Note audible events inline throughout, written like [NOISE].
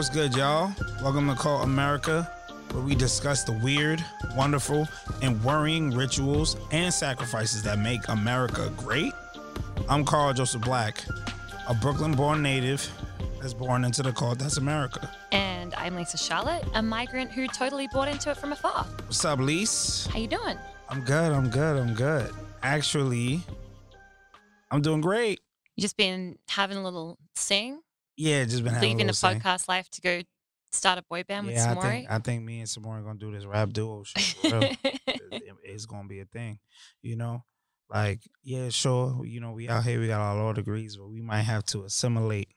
what's good, y'all? Welcome to Cult America, where we discuss the weird, wonderful, and worrying rituals and sacrifices that make America great. I'm Carl Joseph Black, a Brooklyn born native that's born into the cult that's America. And I'm Lisa Charlotte, a migrant who totally bought into it from afar. What's up, Lise? How you doing? I'm good, I'm good, I'm good. Actually, I'm doing great. You just been having a little sing, Yeah, just been having leaving a the podcast life to go start a boy band with Yeah, I Samori. think, I think me and Samori are gonna do this rap duo [LAUGHS] shit. it- it's gonna be a thing. You know, like yeah, sure. You know, we out here, we got our law degrees, but we might have to assimilate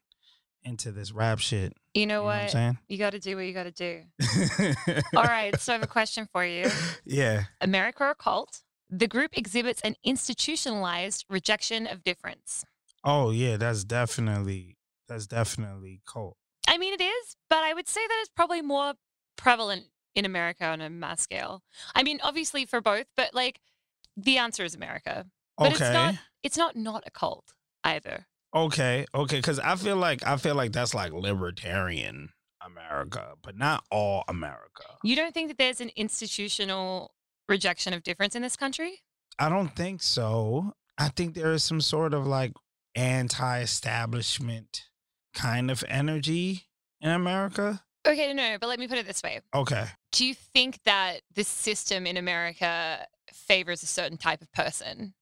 into this rap shit. you You know know what I'm what? saying? You got to do what you got to do. [LAUGHS] All right, so I have a question for you. Yeah. America or cult? The group exhibits an institutionalized rejection of difference. Oh yeah, that's definitely that's definitely cult. I mean, it is, but I would say that it's probably more prevalent in America on a mass scale. I mean, obviously for both, but like the answer is America. But okay. it's not it's not not a cult either. Okay, okay, because I feel like I feel like that's like libertarian America, but not all America. You don't think that there's an institutional rejection of difference in this country? I don't think so. I think there is some sort of like anti-establishment kind of energy in America. Okay, no, but let me put it this way. Okay. Do you think that the system in America favors a certain type of person?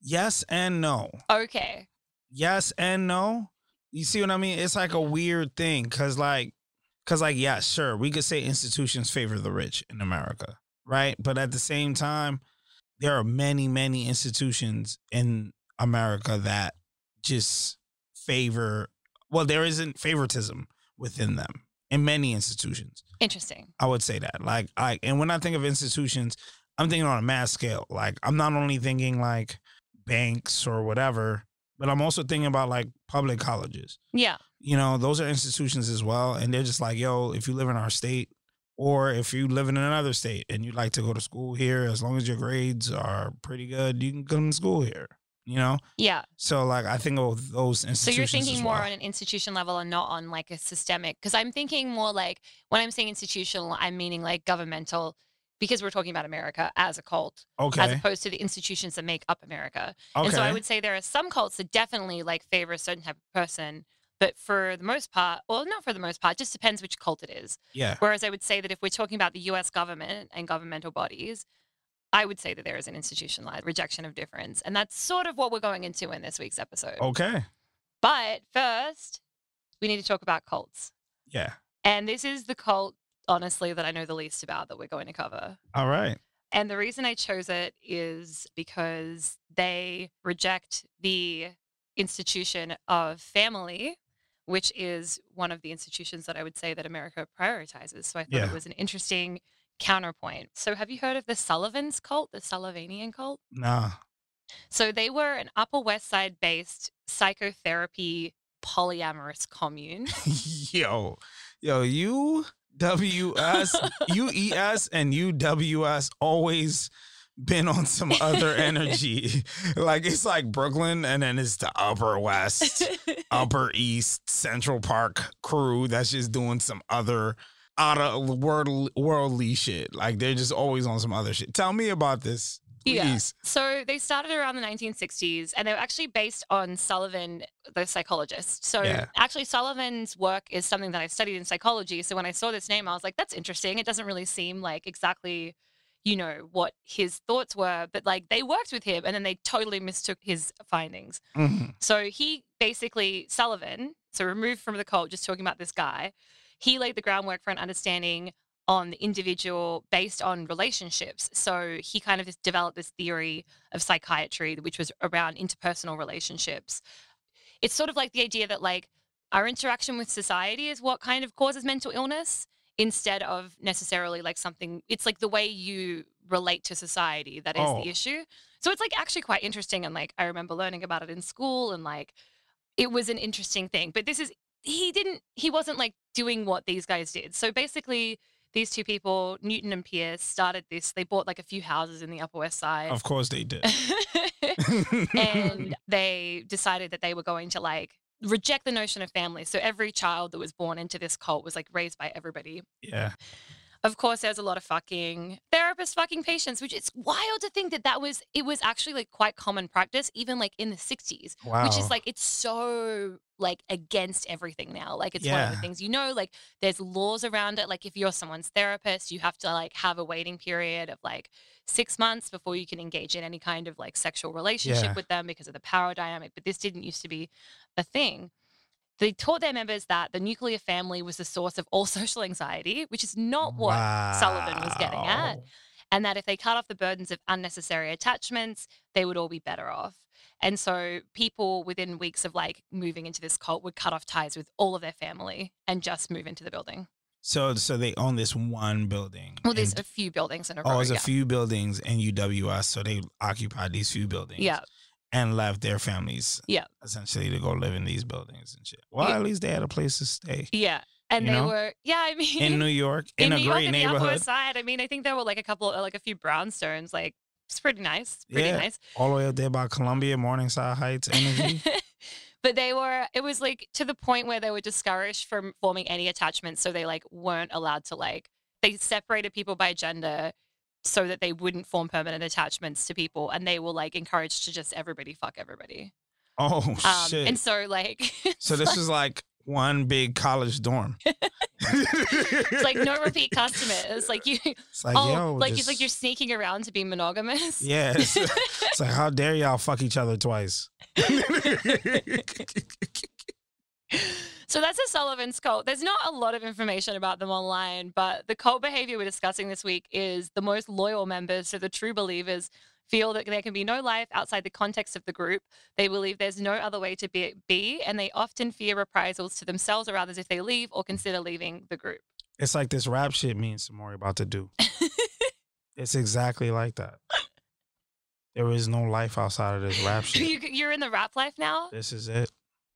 Yes and no. Okay. Yes and no. You see what I mean? It's like a mm-hmm. weird thing cuz like cuz like yeah, sure, we could say institutions favor the rich in America, right? But at the same time, there are many many institutions in America that just favor well, there isn't favoritism within them in many institutions. Interesting. I would say that. Like I and when I think of institutions, I'm thinking on a mass scale. Like I'm not only thinking like banks or whatever, but I'm also thinking about like public colleges. Yeah. You know, those are institutions as well. And they're just like, yo, if you live in our state or if you live in another state and you like to go to school here, as long as your grades are pretty good, you can come to school here. You know? Yeah. So like I think of those institutions. So you're thinking as more on an institution level and not on like a systemic because I'm thinking more like when I'm saying institutional, I'm meaning like governmental because we're talking about America as a cult Okay. as opposed to the institutions that make up America. Okay. And so I would say there are some cults that definitely like favor a certain type of person, but for the most part, well, not for the most part, just depends which cult it is. yeah. Whereas I would say that if we're talking about the US government and governmental bodies, I would say that there is an institutionalized rejection of difference. And that's sort of what we're going into in this week's episode. Okay. But first, we need to talk about cults. Yeah. And this is the cult, honestly, that I know the least about that we're going to cover. All right. And the reason I chose it is because they reject the institution of family, which is one of the institutions that I would say that America prioritizes. So I thought Yeah. it was an interesting counterpoint. So have you heard of the Sullivan's cult, the Sullivanian cult? Nah. So they were an Upper West Side based psychotherapy polyamorous commune. [LAUGHS] yo, yo, U W S U E S and U W S always been on some other energy. [LAUGHS] [LAUGHS] like it's like Brooklyn and then it's the Upper West, Upper East, Central Park crew that's just doing some other out of world worldly shit. Like they're just always on some other shit. Tell me about this. Yeah. Please. So they started around the 1960s and they were actually based on Sullivan, the psychologist. So Yeah. actually, Sullivan's work is something that I studied in psychology. So when I saw this name, I was like, that's interesting. It doesn't really seem like exactly, you know, what his thoughts were, but like they worked with him and then they totally mistook his findings. Mhm. So he basically, Sullivan, so removed from the cult, just talking about this guy, he laid the groundwork for an understanding on the individual based on relationships. So he kind of developed this theory of psychiatry, which was around interpersonal relationships. It's sort of like the idea that, like, our interaction with society is what kind of causes mental illness instead of necessarily like something, it's like the way you relate to society that is Oh. the issue. So it's like actually quite interesting. And like, I remember learning about it in school and like, it was an interesting thing. But this is, he didn't, he wasn't like doing what these guys did. So basically, these two people, Newton and Pearce, started this. They bought like a few houses in the Upper West Side. Of course they did. [LAUGHS] and they decided that they were going to like reject the notion of family. So every child that was born into this cult was like raised by everybody. Yeah. Of course, there's a lot of fucking therapists fucking patients, which is wild to think that that was it was actually like quite common practice, even like in the 60s, Wow. which is like it's so like against everything now. Like it's one of the things you know, like there's laws around it. Like if you're someone's therapist, you have to like have a waiting period of like six months before you can engage in any kind of like sexual relationship Yeah. with them because of the power dynamic. But this didn't used to be a thing. They taught their members that the nuclear family was the source of all [LAUGHS] social anxiety, which is not what Sullivan was getting at and that if they cut off the burdens of unnecessary attachments, they would all be better off. And so people within weeks of like moving into this cult would cut off ties with all of their family and just move into the building. So so they own this one building. Well, there's and- a few buildings in oh, a row. oh, there's yeah. a few buildings in UWS, so they occupied these few buildings. yeah, And left their families. Yeah. Essentially to go live in these buildings and shit. Well, Yeah. at least they had a place to stay. yeah. And You they know? were, yeah, I [LAUGHS] mean, In New York, in, in a New York, great in the Upper neighborhood. West Side. I mean, I think there were like a couple, like a few brownstones. Like it's pretty nice, pretty Yeah. nice. All the way up there by Columbia, Morningside Heights, Energy. [LAUGHS] but they were it was like to the point where they were discouraged from forming any attachments so they like weren't allowed to like they separated people by gender so that they wouldn't form permanent attachments to people and they were like encouraged to just everybody fuck everybody oh um shit. and so like so [LAUGHS] this is like one big college dorm. [LAUGHS] it's like no repeat customers like you [LAUGHS] It's like, oh yo, like this- it's like you're sneaking around to be monogamous Yeah, it's, it's like how dare y'all fuck each other twice? So that's a Sullivan's cult. There's not a lot of information about them online, but the cult behavior we're discussing this week is the most loyal members, so the true believers, feel that there can be no life outside the context of the group. They believe there's no other way to be, be and they often fear reprisals to themselves or others if they leave or consider leaving the group. it's like this rap shit me and Samori about to do. [LAUGHS] It's exactly like that. There is no life outside of this rap [LAUGHS] shit. you, you're in the rap life now? This is it.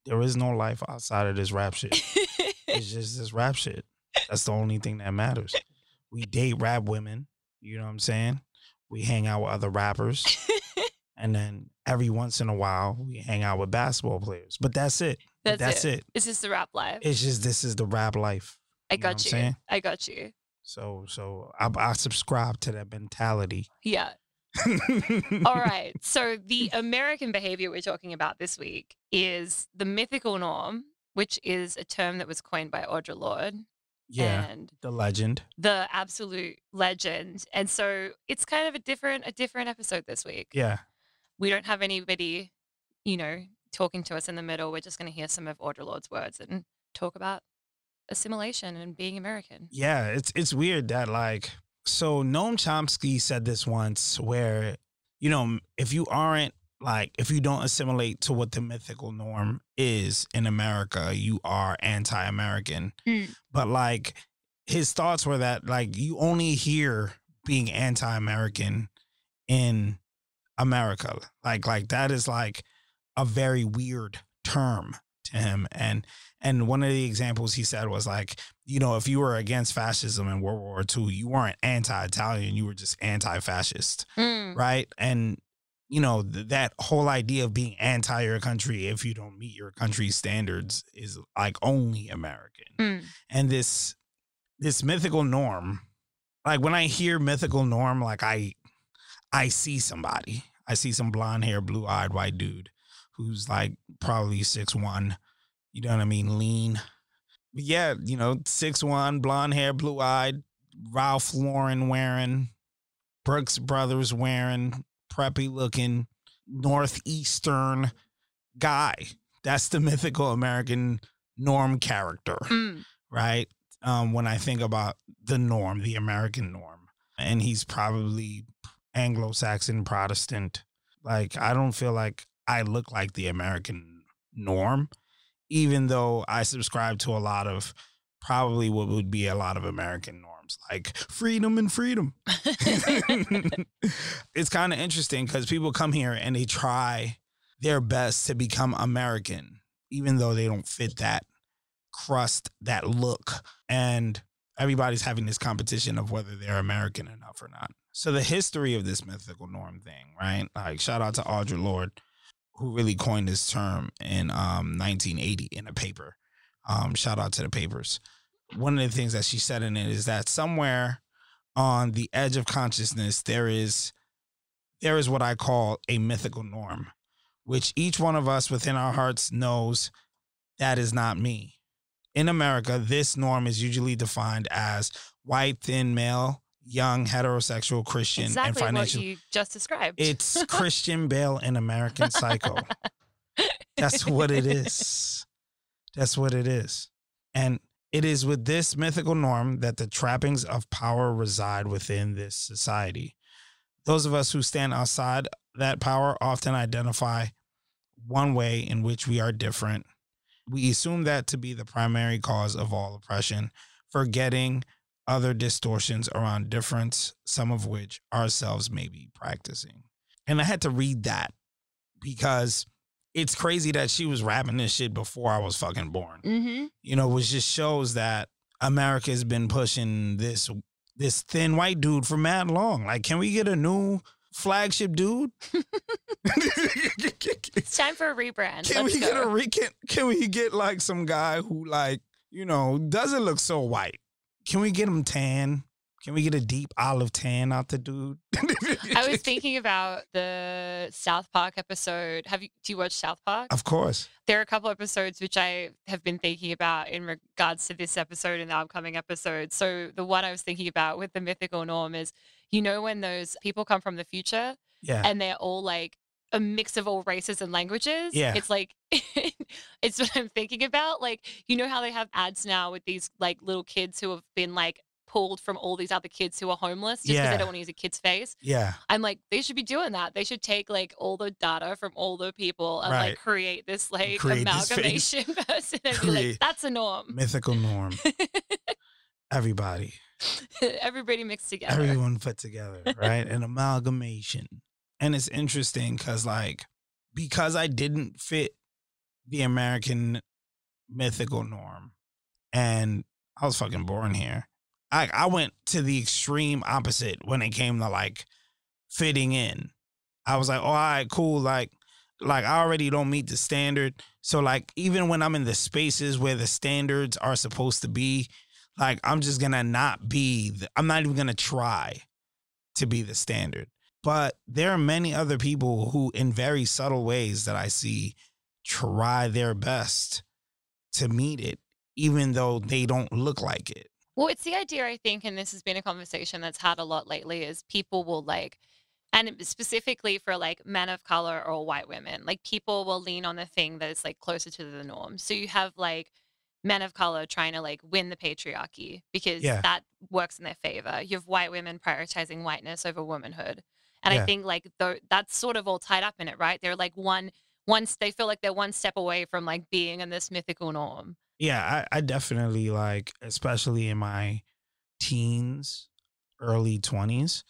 There is no life outside of this rap shit. [LAUGHS] It's just this rap shit. That's the only thing that matters. We date rap women. You know what I'm saying? We hang out with other rappers. [LAUGHS] And then every once in a while, we hang out with basketball players. But that's it. That's, That's it. it. It's just the rap life. It's just this is the rap life. I you got I'm you. I got you. So so I, I subscribe to that mentality. Yeah. All right. [LAUGHS] So the American behavior we're talking about this week is the mythical norm, which is a term that was coined by Audre Lorde Yeah. and The legend. the absolute legend. And so it's kind of a different a different episode this week. Yeah. We don't have anybody, you know, talking to us in the middle. We're just going to hear some of Audre Lorde's words and talk about assimilation and being American. Yeah. It's it's weird that like so Noam Chomsky said this once where, you know, if you aren't like if you don't assimilate to what the mythical norm is in America, you are anti-American. Mm. But like his thoughts were that like you only hear being anti-American in America. Like like that is like a very weird term to him. And and one of the examples he said was like, you know, if you were against fascism in World War II, you weren't anti-Italian, you were just anti-fascist Mm. right? And you know th- that whole idea of being anti your country if you don't meet your country's standards is like only American. Mm. And this this mythical norm, like when I hear mythical norm, like I I see somebody. I see some blonde hair, blue eyed white dude who's like probably six one. You know what I mean? Lean. But yeah, you know, six one, blonde hair, blue eyed, Ralph Lauren wearing, Brooks Brothers wearing, preppy looking, northeastern guy. That's the [LAUGHS] mythical American norm character, Mm. right? Um, when I think about the norm, the American norm, and he's probably Anglo-Saxon Protestant. Like I don't feel like I look like the American norm, even though I subscribe to a lot of probably what would be a lot of American norms, like freedom and freedom. [LAUGHS] it's kind of interesting because people come here and they try their best to become American, even though they don't fit that crust, that look. And everybody's having this competition of whether they're American enough or not. So the history of this mythical norm thing, right? Like shout out to Audre Lorde. Who really coined this term in um 1980 in a paper. Um, shout out to the papers. One of the things that she said in it is that somewhere on the edge of consciousness there is there is what I call a mythical norm, which each one of us within our hearts knows that is not me. In America, this norm is usually defined as white, thin male, young, heterosexual, Christian, and exactly financial. what you just described. It's [LAUGHS] Christian Bale in American Psycho. That's what it is. That's what it is. And it is with this mythical norm that the trappings of power reside within this society. Those of us who stand outside that power often identify one way in which we are different. We assume that to be the primary cause of all oppression, forgetting other distortions around difference, some of which ourselves may be practicing. And I had to read that because it's crazy that she was rapping this shit before I was fucking born. hmm You know, which just shows that America has been pushing this this thin white dude for mad long. Like, can we get a new flagship dude? [LAUGHS] [LAUGHS] It's time for a rebrand. Can Let's we go. get a re- can, can we get like some guy who like you know doesn't look so white? Can we get him tan? Can we get a deep olive tan out the dude? I was [LAUGHS] thinking about the South Park episode. Have you do you watch South Park? of course, There are a couple episodes which I have been thinking about in regards to this episode and the upcoming episode. So the one I was thinking about with the mythical norm is, you know, when those people come from the future yeah, and they're all like a mix of all races and languages. Yeah. It's like [LAUGHS] it's what I'm thinking about. Like, you know how they have ads now with these like little kids who have been like pulled from all these other kids who are homeless just because Yeah. they don't want to use a kid's face. yeah, I'm like, they should be doing that. They should take like all the data from all the people and like create this like Create this amalgamation [LAUGHS] person [LAUGHS] and be like, that's a norm. mythical norm. Everybody, Everybody mixed together. everyone put together, right? An amalgamation. And it's interesting because, like, because I didn't fit the American mythical norm and I was fucking born here, I, I went to the extreme opposite when it came to like fitting in. I was like, oh, all right, cool. Like, like I already don't meet the standard. So like even when I'm in the spaces where the standards are supposed to be, like I'm just gonna not be. The, I'm not even gonna try to be the standard. But there are many other people who, in very subtle ways that I see, try their best to meet it, even though they don't look like it. Well, it's the idea, I think, and this has been a conversation that's had a lot lately, is people will like, and specifically for like men of color or white women, like people will lean on the thing that is like closer to the norm. So you have like men of color trying to like win the patriarchy because Yeah. that works in their favor. You have white women prioritizing whiteness over womanhood. And Yeah. I think like tho- that's sort of all tied up in it, right? They're like one, once they feel like they're one step away from like being in this mythical norm. Yeah, I, I definitely like, especially in my teens, early 20s,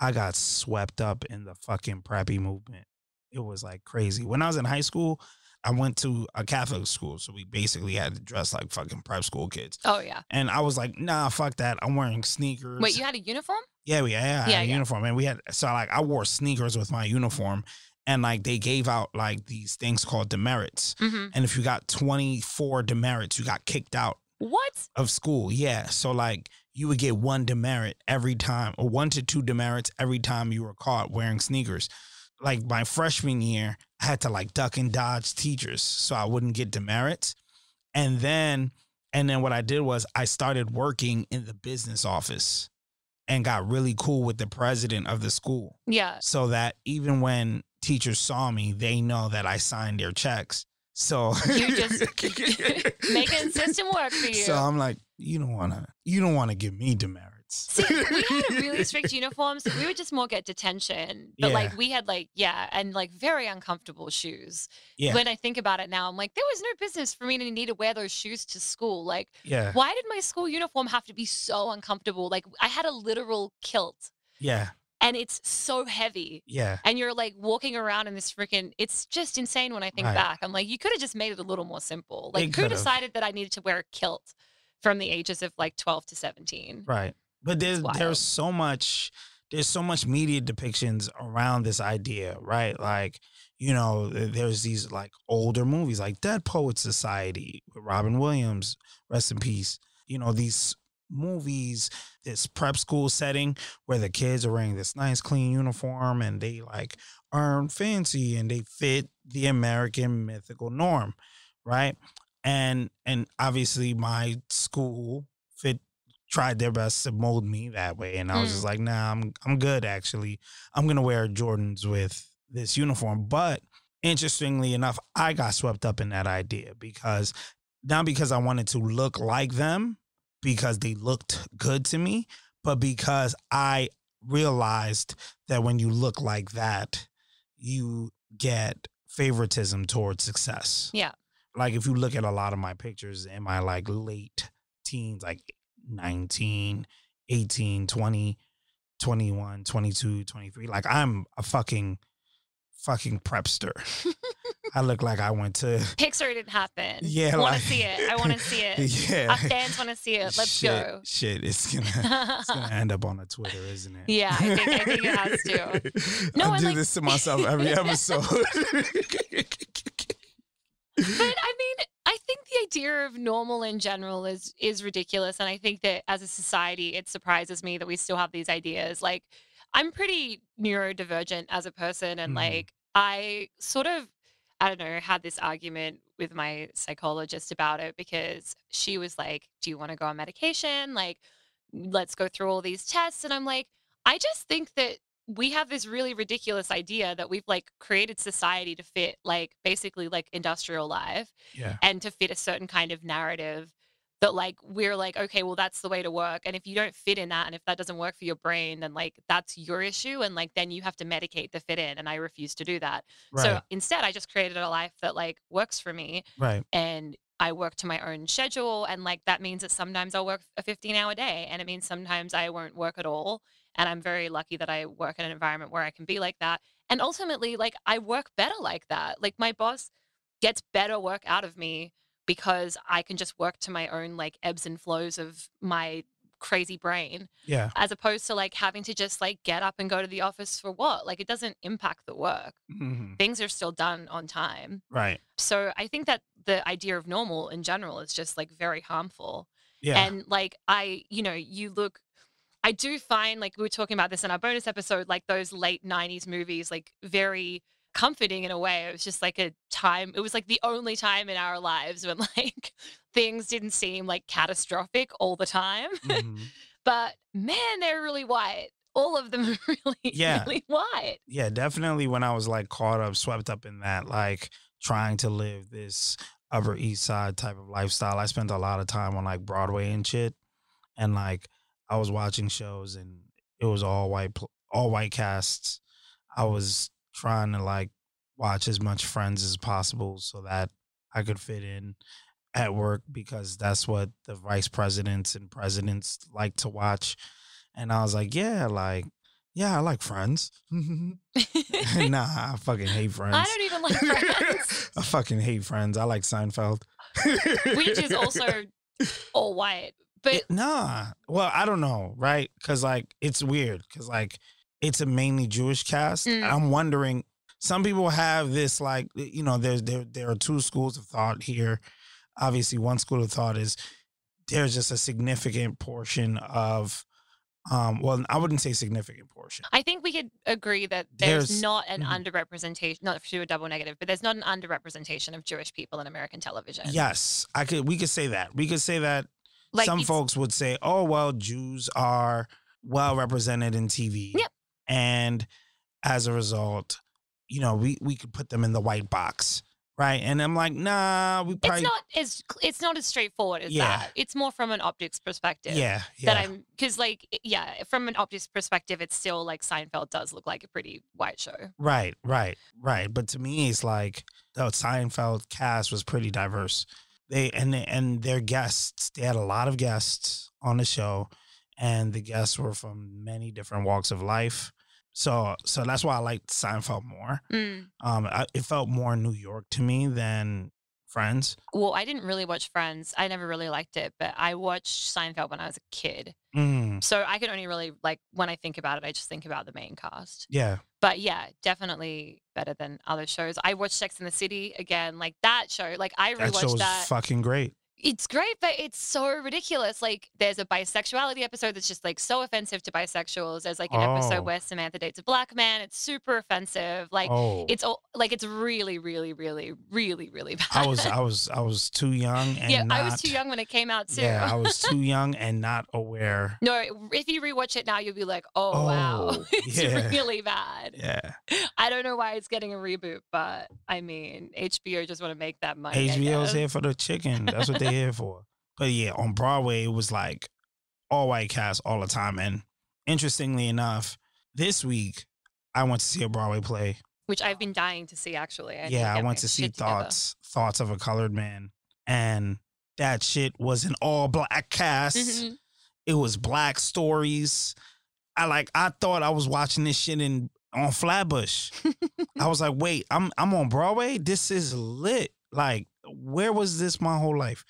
I got swept up in the fucking preppy movement. It was like crazy. When I was in high school, I went to a Catholic school. So we basically had to dress like fucking prep school kids. Oh, yeah. And I was like, nah, fuck that. I'm wearing sneakers. Wait, you had a uniform? Yeah, we yeah, Yeah, uniform. And we had so like I wore sneakers with my uniform and like they gave out like these things called demerits. hmm And if you got 24 demerits, you got kicked out What? of school. Yeah. So like you would get one demerit every time, or one to two demerits every time you were caught wearing sneakers. Like my freshman year, I had to like duck and dodge teachers so I wouldn't get demerits. And then and then what I did was I started working in the business office and got really cool with the president of the school Yeah. so that even when teachers saw me, they know that I signed their checks. So You just [LAUGHS] [LAUGHS] making system work for you. So I'm like, you don't wanna, you don't wanna give me demerits. [LAUGHS] See, we had a really [LAUGHS] strict uniforms. We would just more get detention. But Yeah. like we had like, yeah, and like very uncomfortable shoes. yeah, When I think about it now, I'm like, there was no business for me to need to wear those shoes to school. Like, yeah, why did my school uniform have to be so uncomfortable? Like I had a literal kilt yeah, and it's so heavy. yeah, And you're like walking around in this freaking it's just insane when I think Right. back. I'm like, you could have just made it a little more simple. Like who decided that I needed to wear a kilt from the ages of like 12 to 17? right. But there's there's so much there's so much media depictions around this idea, right? Like you know, there's these like older movies like Dead Poet Society with Robin Williams, rest in peace. You know, these movies, this prep school setting where the kids are wearing this nice clean uniform and they like are fancy and they fit the American mythical norm, right? And and obviously my school tried their best to mold me that way. And I was Mm. just like, nah, I'm I'm good actually. I'm gonna wear Jordans with this uniform. But interestingly enough, I got swept up in that idea because not because I wanted to look like them, because they looked good to me, but because I realized that when you look like that, you get favoritism towards success. Yeah. Like if you look at a lot of my pictures in my like late teens, like 19, 18, 20, 21, 22, 23, like I'm a fucking fucking prepster. I look like I went to [LAUGHS] Pixar didn't happen. Yeah, I want to see it. I want to see it. [LAUGHS] yeah. Our fans want to see it. Let's shit, go. Shit, it's gonna it's gonna end up on a Twitter, isn't it? Yeah, I think- I think it has to. [LAUGHS] No, I do like- this to myself every episode. but I mean, I think the idea of normal in general is is ridiculous, and I think that as a society, it surprises me that we still have these ideas. Like, I'm pretty neurodivergent as a person, and Mhm. like I sort of, I don't know, had this argument with my psychologist about it because she was like, "Do you want to go on medication? Like, let's go through all these tests," and I'm like, I just think that we have this really ridiculous idea that we've like created society to fit like basically like industrial life yeah. and to fit a certain kind of narrative that like we're like okay well that's the way to work and if you don't fit in that and if that doesn't work for your brain then like that's your issue and like then you have to medicate to fit in and i refuse to do that Right. so instead i just created a life that like works for me right. and I work to my own schedule. And like that means that sometimes I'll work a 15 hour day and it means sometimes I won't work at all. And I'm very lucky that I work in an environment where I can be like that. And ultimately, like I work better like that. Like my boss gets better work out of me because I can just work to my own like ebbs and flows of my crazy brain Yeah. as opposed to like having to just like get up and go to the office for what? Like it doesn't impact the work. Mhm. Things are still done on time. Right. So I think that the idea of normal in general is just like very harmful. Yeah. And like I, you know, you look I do find like we were talking about this in our bonus episode, like those late 90s movies, like very comforting in a way. It was just like a time, it was like the only time in our lives when [LAUGHS] like things didn't seem like catastrophic all the time. Mhm. [LAUGHS] But man, they're really white. All of them are [LAUGHS] really, Yeah. really white. yeah, definitely when I was like caught up, swept up in that, like trying to live this Upper East Side type of lifestyle. I spent a lot of time on like Broadway and shit, and like I was watching shows and it was all white, all white casts. I was trying to like watch as much Friends as possible so that I could fit in at work because that's what the vice presidents and presidents like to watch. And I was like, yeah, like, yeah, I like Friends. [LAUGHS] [LAUGHS] nah, I fucking hate Friends. I don't even like friends. [LAUGHS] I fucking hate Friends. I like Seinfeld. which is also all white. But It- nah. Well, I don't know, right? Because like it's weird. Because like it's a mainly Jewish cast. Mm. I'm wondering. Some people have this like you know there's there there are two schools of thought here. Obviously, one school of thought is there's just a significant portion of um well I wouldn't say significant portion. I think we could agree that there's, There's- not an Mhm. underrepresentation, not to do a double negative, but there's not an underrepresentation of Jewish people in American television. Yes, I could. We could say that. We could say that. Like, Some folks would say, "Oh well, Jews are well represented in TV, Yep. and as a result, you know, we we could put them in the white box, right?" And I'm like, "Nah, we It's probably, not as it's not as straightforward as Yeah. that. It's more from an optics perspective. yeah, yeah. That I'm because like yeah, from an optics perspective, it's still like Seinfeld does look like a pretty white show. right, right, right." But to me, it's like the Seinfeld cast was pretty diverse. They and and their guests, they had a lot of guests on the show, and the guests were from many different walks of life. So, so that's why I liked Seinfeld more. Mm. Um, I, it felt more New York to me than Friends. Well, I didn't really watch Friends. I never really liked it, but I watched Seinfeld when I was a kid. Mm, So I can only really like when I think about it, I just think about the main cast. yeah. But yeah, definitely better than other shows. I watched Sex in the City again, like that show. Like I rewatched That show was that. fucking great. It's great, but it's so ridiculous. Like there's a bisexuality episode that's just like so offensive to bisexuals. There's like an Oh. episode where Samantha dates a black man. It's super offensive. Like oh, it's all like it's really, really, really, really, really [LAUGHS] bad. I was I was I was too young and yeah, not, I was too young when it came out too. Yeah, I was too [LAUGHS] young and not aware. no, if you rewatch it now, you'll be like, oh, wow, Oh, [LAUGHS] it's yeah. really bad. Yeah, I don't know why it's getting a reboot, but I mean, HBO just want to make that money. HBO's here for the chicken. That's what they're for. But yeah, on Broadway it was like all white cast all the time. And interestingly enough, this week I went to see a Broadway play. which I've been dying to see actually. I yeah, I went to see shit together. Thoughts Thoughts of a Colored Man, and that shit was an all black cast. Mhm. It was black stories. I like I thought I was watching this shit in on Flatbush. [LAUGHS] I was like, wait, I'm I'm on Broadway. This is lit. Like, where was this my whole life?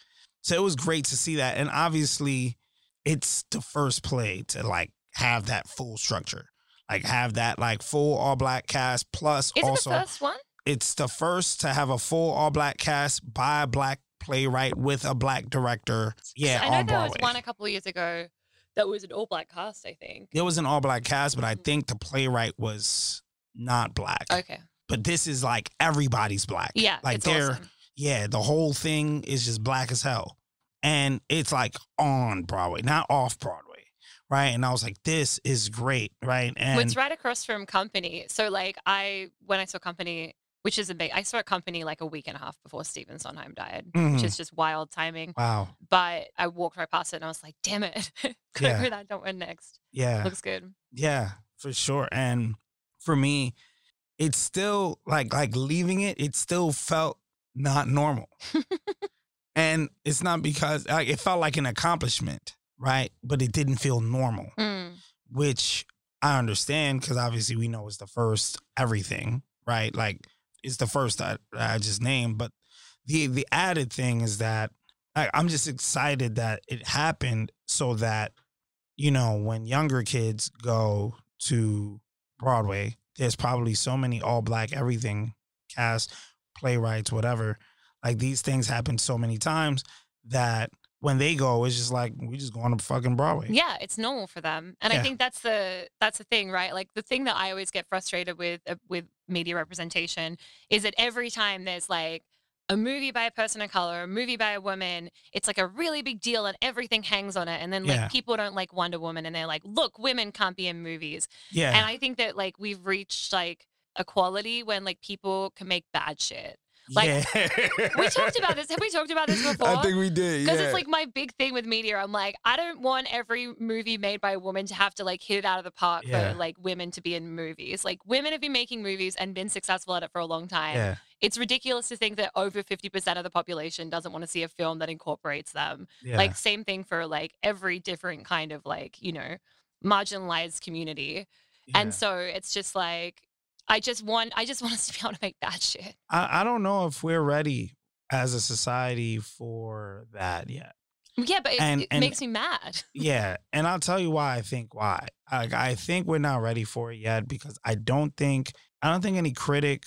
So it was great to see that, and obviously, it's the first play to like have that full structure, like have that like full all black cast plus Is also the first one? it's the first to have a full all black cast by a black playwright with a black director. Yeah, I know on there Broadway. was one a couple of years ago that was an all black cast. I think. It was an all black cast, but I Mhm. think the playwright was not black. Okay. But this is like everybody's black. Yeah. like they're awesome. Yeah, the whole thing is just black as hell, and it's like on Broadway, not off Broadway, right? And I was like, this is great, right? And it's right across from Company. So like I when I saw Company, which is a big, I saw a Company like a week and a half before Stephen Sondheim died, Mhm. which is just wild timing. wow, But I walked right past it and I was like, damn it, [LAUGHS] gotta Yeah. that don't win next. yeah, Looks good. Yeah, for sure. And for me, it's still like like leaving it, it still felt not normal. and it's not because like it felt like an accomplishment, right? But it didn't feel normal, Mm. which I understand because obviously we know it's the first everything, right? Like it's the first that I just named, but the the added thing is that I, I'm just excited that it happened so that you know when younger kids go to Broadway, there's probably so many all black everything cast, playwrights, whatever. Like these things happen so many times that when they go, it's just like we just go on to fucking Broadway. Yeah, it's normal for them, and Yeah. I think that's the that's the thing, right? Like the thing that I always get frustrated with uh, with media representation is that every time there's like a movie by a person of color, a movie by a woman, it's like a really big deal, and everything hangs on it. And then like Yeah. people don't like Wonder Woman, and they're like, "Look, women can't be in movies." Yeah. And I think that like we've reached like equality when like people can make bad shit. like, yeah. We [LAUGHS] talked about this. Have we talked about this before? I think we did. Because yeah. it's like my big thing with media. I'm like, I don't want every movie made by a woman to have to like hit it out of the park Yeah. for like women to be in movies. Like women have been making movies and been successful at it for a long time. It's ridiculous to think that over 50% of the population doesn't want to see a film that incorporates them. Like same thing for like every different kind of like, you know, marginalized community. And so it's just like I just want I just [LAUGHS] want us to be able to make that shit. I, I don't know if we're ready as a society for that yet. Yeah, but it, And- it and- makes me mad. [LAUGHS] Yeah, and I'll tell you why I think why. Like I think we're not ready for it yet because I don't think I don't think any critic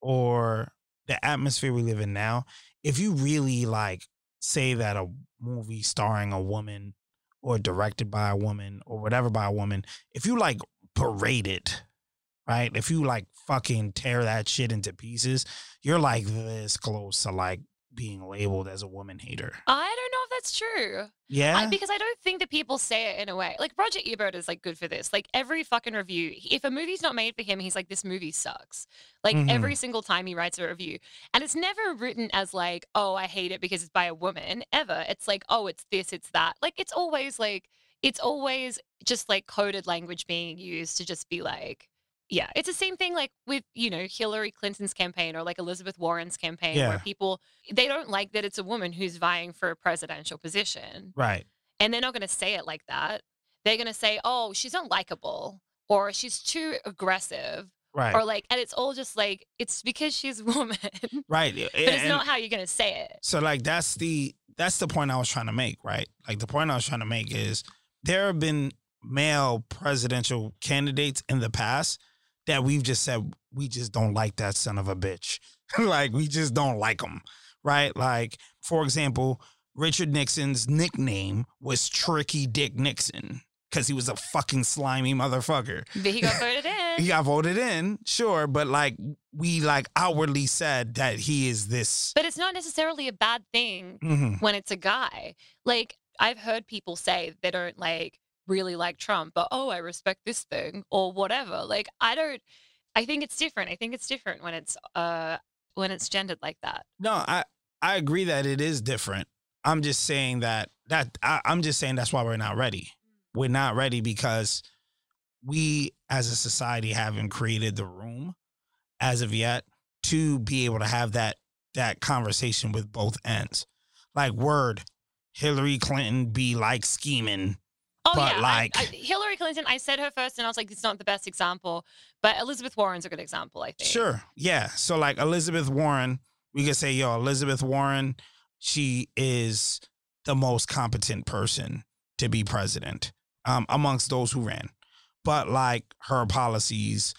or the atmosphere we live in now, if you really like say that a movie starring a woman or directed by a woman or whatever by a woman, if you like parade it, right? If you like fucking tear that shit into pieces, you're like this close to like being labeled as a woman hater. I don't know if that's true. Yeah. I, because I don't think that people say it in a way. Like Roger Ebert is like good for this. Like every fucking review, if a movie's not made for him, he's like, this movie sucks. Like Mhm. every single time he writes a review. And it's never written as like, oh, I hate it because it's by a woman, ever. It's like, oh, it's this, it's that. Like it's always like, it's always just like coded language being used to just be like, yeah, it's the same thing like with, you know, Hillary Clinton's campaign or like Elizabeth Warren's campaign Yeah. where people they don't like that it's a woman who's vying for a presidential position. right. And they're not going to say it like that. They're going to say, "Oh, she's unlikable or she's too aggressive right, or like, and it's all just like it's because she's a [LAUGHS] woman, Right. but it's not how you're gonna say it. So like that's the that's the point I was trying to make, right? Like the point I was trying to make is there have been male presidential candidates in the past that we've just said we just don't like that son of a bitch. [LAUGHS] like we just don't like him, right? Like for example, Richard Nixon's nickname was Tricky Dick Nixon because he was a fucking slimy motherfucker. But he got voted [LAUGHS] in. He got voted in, sure, but like we like outwardly said that he is this. But it's not necessarily a bad thing Mhm. when it's a guy. Like I've heard people say they don't like really like Trump, but oh, I respect this thing or whatever. Like I don't I think it's different. I think it's different when it's uh when it's gendered like that. No, I I agree that it is different. I'm just saying that that I, I'm just saying that's why we're not ready. We're not ready because we as a society haven't created the room as of yet to be able to have that that conversation with both ends. Like word, Hillary Clinton be like scheming. Oh But, yeah, I- like- I, Hillary Clinton. I said her first, and I was like, "It's not the best example," but Elizabeth Warren's a good example. I think. Sure. Yeah. So like Elizabeth Warren, we could say, yo, Elizabeth Warren, she is the most competent person to be president um, amongst those who ran. But like her policies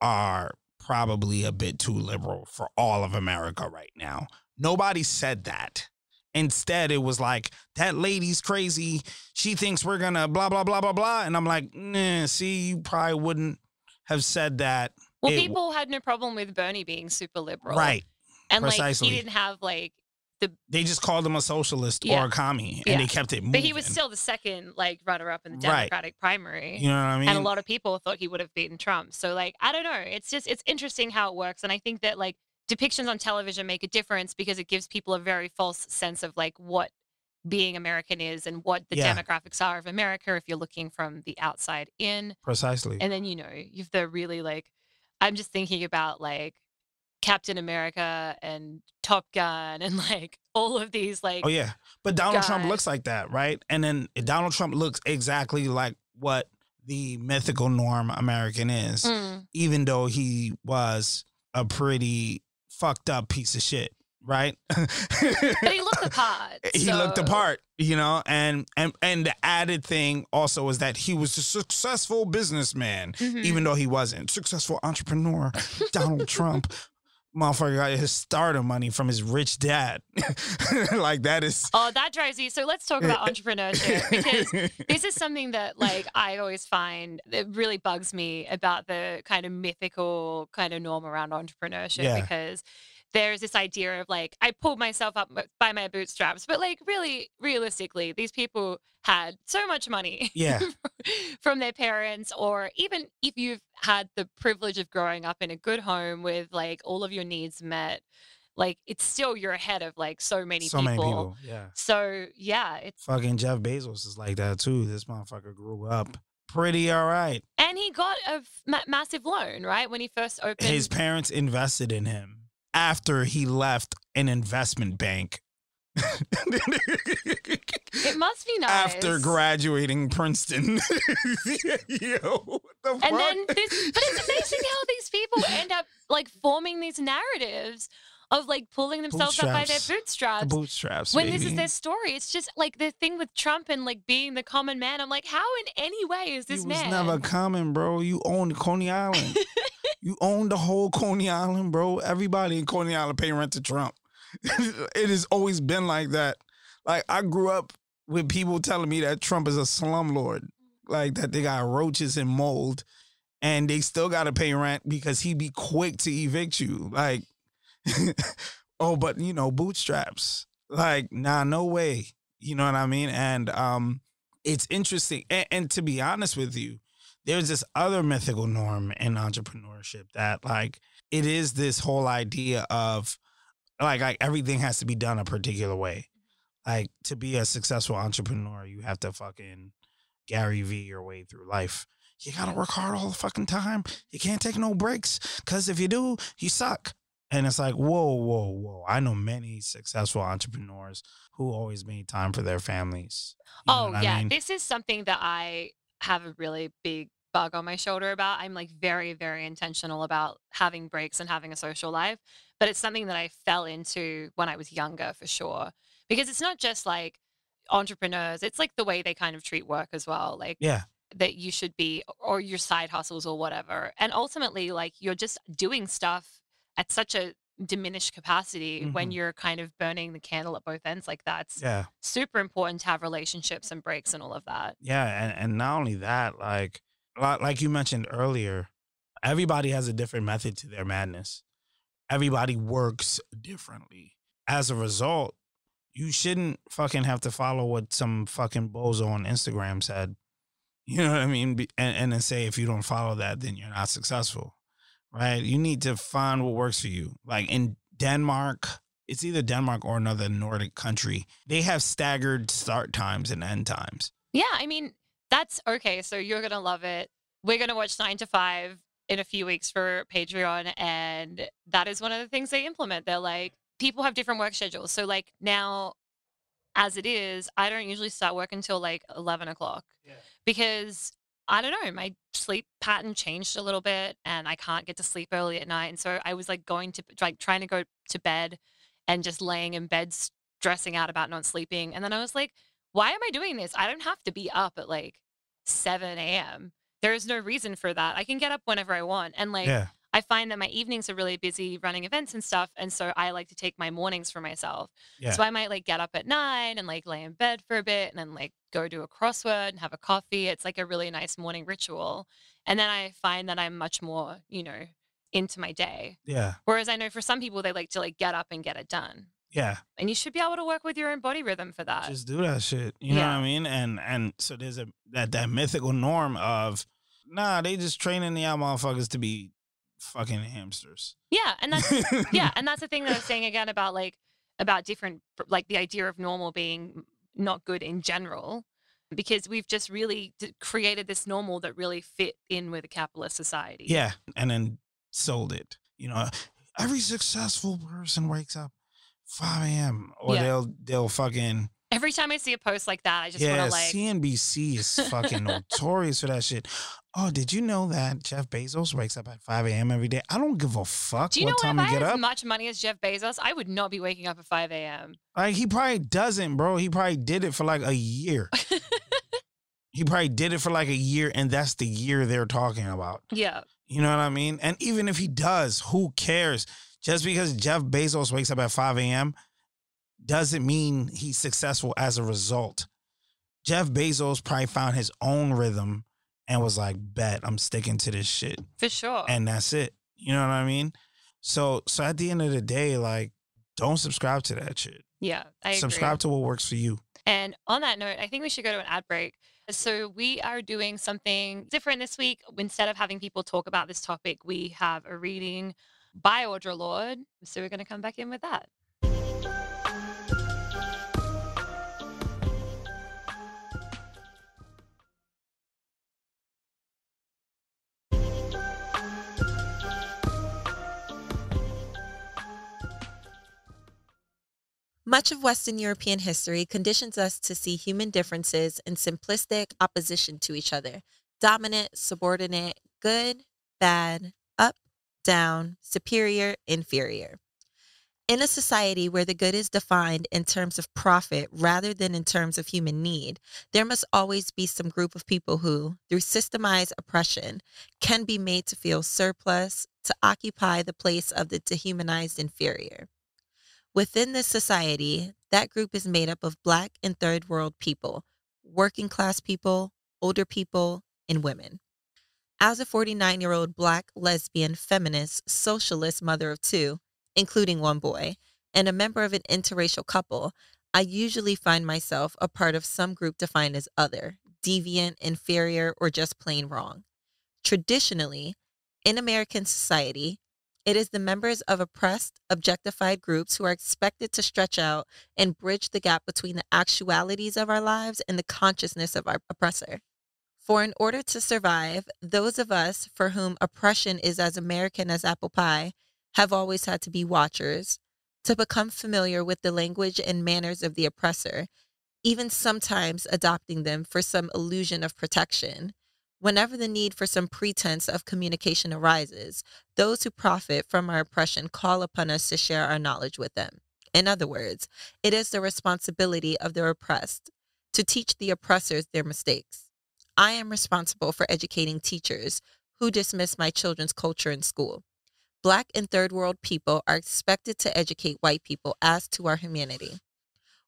are probably a bit too liberal for all of America right now. Nobody said that. Instead, it was like, that lady's crazy. She thinks we're gonna blah, blah, blah, blah, blah. And I'm like, nah, see, you probably wouldn't have said that. Well, It- people had no problem with Bernie being super liberal, Right. And precisely. like he didn't have like, the They just called him a socialist Yeah. or a commie, and Yeah. they kept it moving. but he was still the second like runner-up in the Right. Democratic primary. you know what I mean? and a lot of people thought he would have beaten Trump. So like I don't know. It's just it's interesting how it works, and I think that like depictions on television make a difference because it gives people a very false sense of like what being American is and what the Yeah. demographics are of America if you're looking from the outside in. Precisely. And then you know you've the really like I'm just thinking about like Captain America and Top Gun and [LAUGHS] like all of these like oh yeah, but Donald Trump looks like that, right? And then Donald Trump looks exactly like what the mythical norm American is, Mm. even though he was a pretty fucked up piece of shit, right? [LAUGHS] but he looked the part, [LAUGHS] He looked the part, you know, and and and the added thing also was that he was a successful businessman. Mhm. even though he wasn't successful entrepreneur donald [LAUGHS] trump motherfucker got his starter money from his rich dad [LAUGHS] like that is Oh, that drives you. So let's talk about [LAUGHS] entrepreneurship because this is something that like I always find that really bugs me about the kind of mythical kind of norm around entrepreneurship Yeah. because there's this idea of like I pulled myself up by my bootstraps, but like really realistically, these people had so much money yeah [LAUGHS] from their parents or even if you've had the privilege of growing up in a good home with like all of your needs met, like it's still you're ahead of like so many so people. many people yeah So yeah, it's fucking jeff bezos is like that too this motherfucker grew up pretty all right and he got a ma- massive loan right when he first opened. his parents invested in him after he left an investment bank [LAUGHS] it must be nice. after graduating Princeton. [LAUGHS] Yo, the? And then this, but it's amazing how these people end up like forming these narratives of like pulling themselves up by their Bootstraps. bootstraps. the bootstraps. when this is their story, it's just like the thing with Trump and like being the common man. I'm like, how in any way is this was man? never common, bro. You own Coney Island. [LAUGHS] you own the whole Coney Island, bro. Everybody in Coney Island pay rent to Trump. [LAUGHS] it has always been like that. Like I grew up with people telling me that Trump is a slumlord, like that they got roaches and mold, and they still got to pay rent because he be quick to evict you. Like, [LAUGHS] oh, but you know, bootstraps. Like, nah, no way. You know what I mean? And um, it's interesting. And, and to be honest with you, there's this other mythical norm in entrepreneurship that like it is this whole idea of like like everything has to be done a particular way. Like to be a successful entrepreneur, you have to fucking Gary V your way through life. You gotta work hard all the fucking time. You can't take no breaks. Cause if you do, you suck. And it's like, whoa, whoa, whoa. I know many successful entrepreneurs who always made time for their families. You Oh what I yeah, mean? this is something that I have a really big bug on my shoulder about. I'm like very, very intentional about having breaks and having a social life. But it's something that I fell into when I was younger for sure. Because it's not just like entrepreneurs, it's like the way they kind of treat work as well. Like Yeah. that you should be or your side hustles or whatever. And ultimately, like you're just doing stuff at such a diminished capacity when Mhm. you're kind of burning the candle at both ends like that. It's Yeah. super important to have relationships and breaks and all of that. Yeah, and, and not only that, like like you mentioned earlier, everybody has a different method to their madness. Everybody works differently. As a result, you shouldn't fucking have to follow what some fucking bozo on Instagram said. [LAUGHS] You know what I mean? And and then say if you don't follow that, then you're not successful. Right? You need to find what works for you. Like in Denmark, it's either Denmark or another Nordic country. They have staggered start times and end times. Yeah, I mean, that's okay. So you're going to love it. We're going to watch nine to five in a few weeks for Patreon. And that is one of the things they implement. They're like, people have different work schedules. So, like, now as it is, I don't usually start work until like 11 o'clock yeah. because I don't know, my sleep pattern changed a little bit and I can't get to sleep early at night. And so I was like going to, like, trying to go to bed and just laying in bed, stressing out about not sleeping. And then I was like, why am I doing this? I don't have to be up at like 7 a.m. There is no reason for that. I can get up whenever I want. And like, yeah. I find that my evenings are really busy running events and stuff. And so I like to take my mornings for myself. Yeah. So I might like get up at nine and like lay in bed for a bit and then like go do a crossword and have a coffee. It's like a really nice morning ritual. And then I find that I'm much more, you know, into my day. Yeah. Whereas I know for some people, they like to like get up and get it done. Yeah. And you should be able to work with your own body rhythm for that. Just do that shit. You know what I mean? And and so there's a that that mythical norm of nah, they just training the y'all motherfuckers to be fucking hamsters. yeah. And that's, yeah. [LAUGHS] And that's the thing that I was saying again about like, about different, like the idea of normal being not good in general, because we've just really d- created this normal that really fit in with a capitalist society. yeah. And then sold it. You know, every successful person wakes up 5 a.m. Or Yeah. they'll they'll fucking Every time I see a post like that, I just yeah, want to like, CNBC is fucking [LAUGHS] notorious for that shit. Oh, did you know that Jeff Bezos wakes up at 5 a.m. every day? I don't give a fuck do you know what what? time If I get had up. as much money as Jeff Bezos, I would not be waking up at 5 a.m. Like he probably doesn't, bro. He probably did it for like a year. [LAUGHS] he probably did it for like a year, and that's the year they're talking about. Yeah. You know what I mean? And even if he does, who cares? Just because Jeff Bezos wakes up at 5 a.m. doesn't mean he's successful as a result. Jeff Bezos probably found his own rhythm and was like, bet I'm sticking to this shit. For sure. And that's it. You know what I mean? So so at the end of the day, like, don't subscribe to that shit. yeah. I agree. subscribe to what works for you. And on that note, I think we should go to an ad break. So we are doing something different this week. Instead of having people talk about this topic, we have a reading by Audre Lorde. So we're going to come back in with that. Much of Western European history conditions us to see human differences in simplistic opposition to each other dominant, subordinate, good, bad, up, down, superior, inferior. In a society where the good is defined in terms of profit rather than in terms of human need, there must always be some group of people who, through systemized oppression, can be made to feel surplus, to occupy the place of the dehumanized inferior. Within this society, that group is made up of Black and Third World people, working class people, older people, and women. As a 49 year old Black lesbian feminist socialist mother of two, including one boy, and a member of an interracial couple, I usually find myself a part of some group defined as other, deviant, inferior, or just plain wrong. Traditionally, in American society, it is the members of oppressed, objectified groups who are expected to stretch out and bridge the gap between the actualities of our lives and the consciousness of our oppressor. For in order to survive, those of us for whom oppression is as American as apple pie have always had to be watchers, to become familiar with the language and manners of the oppressor, even sometimes adopting them for some illusion of protection. Whenever the need for some pretense of communication arises, those who profit from our oppression call upon us to share our knowledge with them. In other words, it is the responsibility of the oppressed to teach the oppressors their mistakes. I am responsible for educating teachers who dismiss my children's culture in school. Black and third world people are expected to educate white people as to our humanity.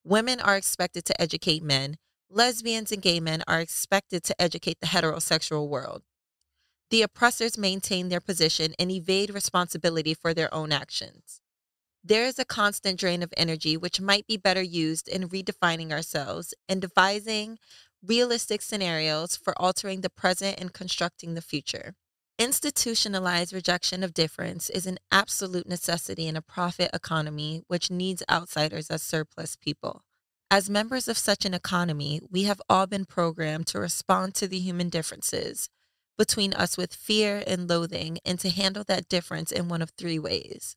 Women are expected to educate men. Lesbians and gay men are expected to educate the heterosexual world. The oppressors maintain their position and evade responsibility for their own actions. There is a constant drain of energy which might be better used in redefining ourselves and devising realistic scenarios for altering the present and constructing the future. Institutionalized rejection of difference is an absolute necessity in a profit economy which needs outsiders as surplus people. As members of such an economy, we have all been programmed to respond to the human differences between us with fear and loathing and to handle that difference in one of three ways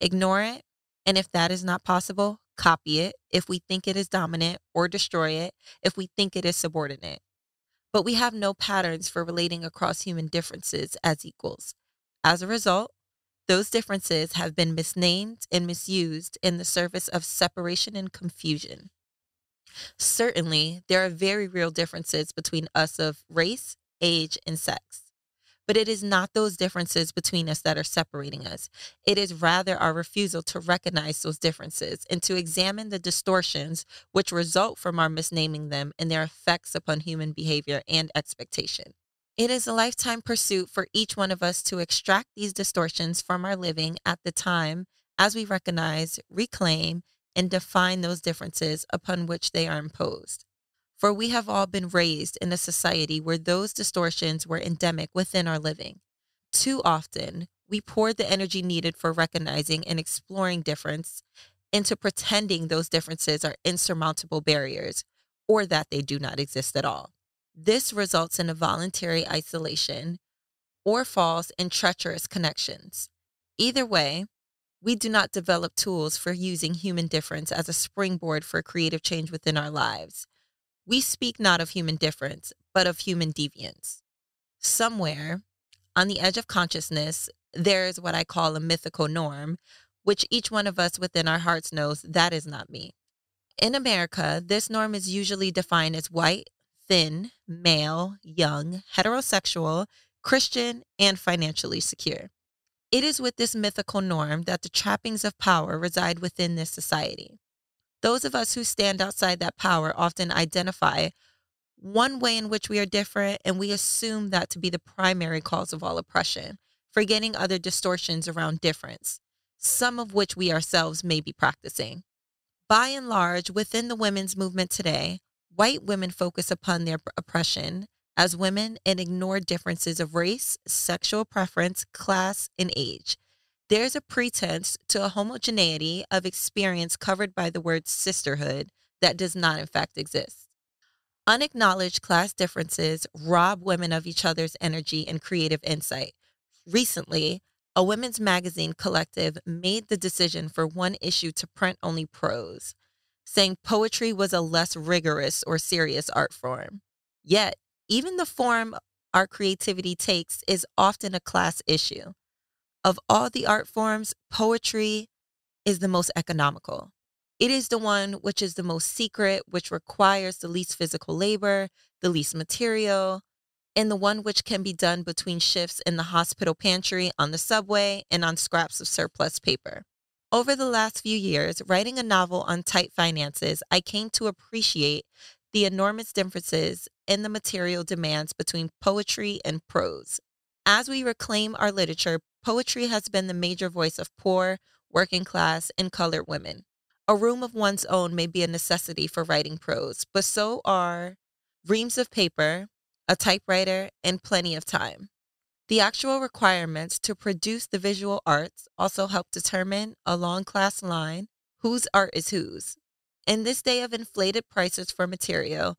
ignore it, and if that is not possible, copy it if we think it is dominant, or destroy it if we think it is subordinate but we have no patterns for relating across human differences as equals. As a result, those differences have been misnamed and misused in the service of separation and confusion. Certainly, there are very real differences between us of race, age, and sex. But it is not those differences between us that are separating us. It is rather our refusal to recognize those differences and to examine the distortions which result from our misnaming them and their effects upon human behavior and expectation. It is a lifetime pursuit for each one of us to extract these distortions from our living at the time as we recognize, reclaim, and define those differences upon which they are imposed. For we have all been raised in a society where those distortions were endemic within our living. Too often, we poured the energy needed for recognizing and exploring difference into pretending those differences are insurmountable barriers or that they do not exist at all. This results in a voluntary isolation or false and treacherous connections. Either way, we do not develop tools for using human difference as a springboard for creative change within our lives. We speak not of human difference, but of human deviance. Somewhere on the edge of consciousness, there is what I call a mythical norm, which each one of us within our hearts knows that is not me. In America, this norm is usually defined as white, thin, male, young, heterosexual, Christian, and financially secure. It is with this mythical norm that the trappings of power reside within this society. Those of us who stand outside that power often identify one way in which we are different, and we assume that to be the primary cause of all oppression, forgetting other distortions around difference, some of which we ourselves may be practicing. By and large, within the women's movement today, white women focus upon their oppression as women and ignore differences of race, sexual preference, class, and age. There's a pretense to a homogeneity of experience covered by the word sisterhood that does not, in fact, exist. Unacknowledged class differences rob women of each other's energy and creative insight. Recently, a women's magazine collective made the decision for one issue to print only prose, saying poetry was a less rigorous or serious art form. Yet, even the form our creativity takes is often a class issue. Of all the art forms, poetry is the most economical. It is the one which is the most secret, which requires the least physical labor, the least material, and the one which can be done between shifts in the hospital pantry, on the subway, and on scraps of surplus paper. Over the last few years, writing a novel on tight finances, I came to appreciate the enormous differences in the material demands between poetry and prose. As we reclaim our literature, poetry has been the major voice of poor, working class, and colored women. A room of one's own may be a necessity for writing prose, but so are reams of paper, a typewriter, and plenty of time. The actual requirements to produce the visual arts also help determine along class line whose art is whose. In this day of inflated prices for material,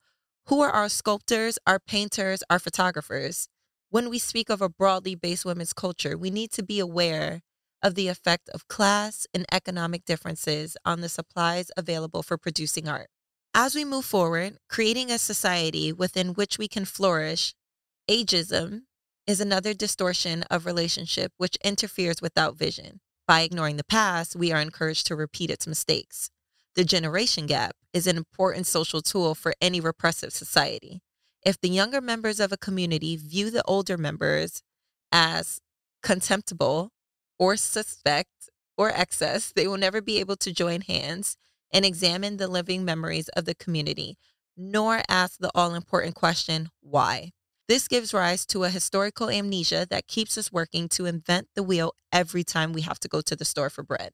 who are our sculptors, our painters, our photographers? when we speak of a broadly based women's culture, we need to be aware of the effect of class and economic differences on the supplies available for producing art. As we move forward, creating a society within which we can flourish Ageism is another distortion of relationship which interferes without vision. By ignoring the past, we are encouraged to repeat its mistakes. The generation gap is an important social tool for any repressive society. If the younger members of a community view the older members as contemptible or suspect or excess, they will never be able to join hands and examine the living memories of the community, nor ask the all important question, why? This gives rise to a historical amnesia that keeps us working to invent the wheel every time we have to go to the store for bread.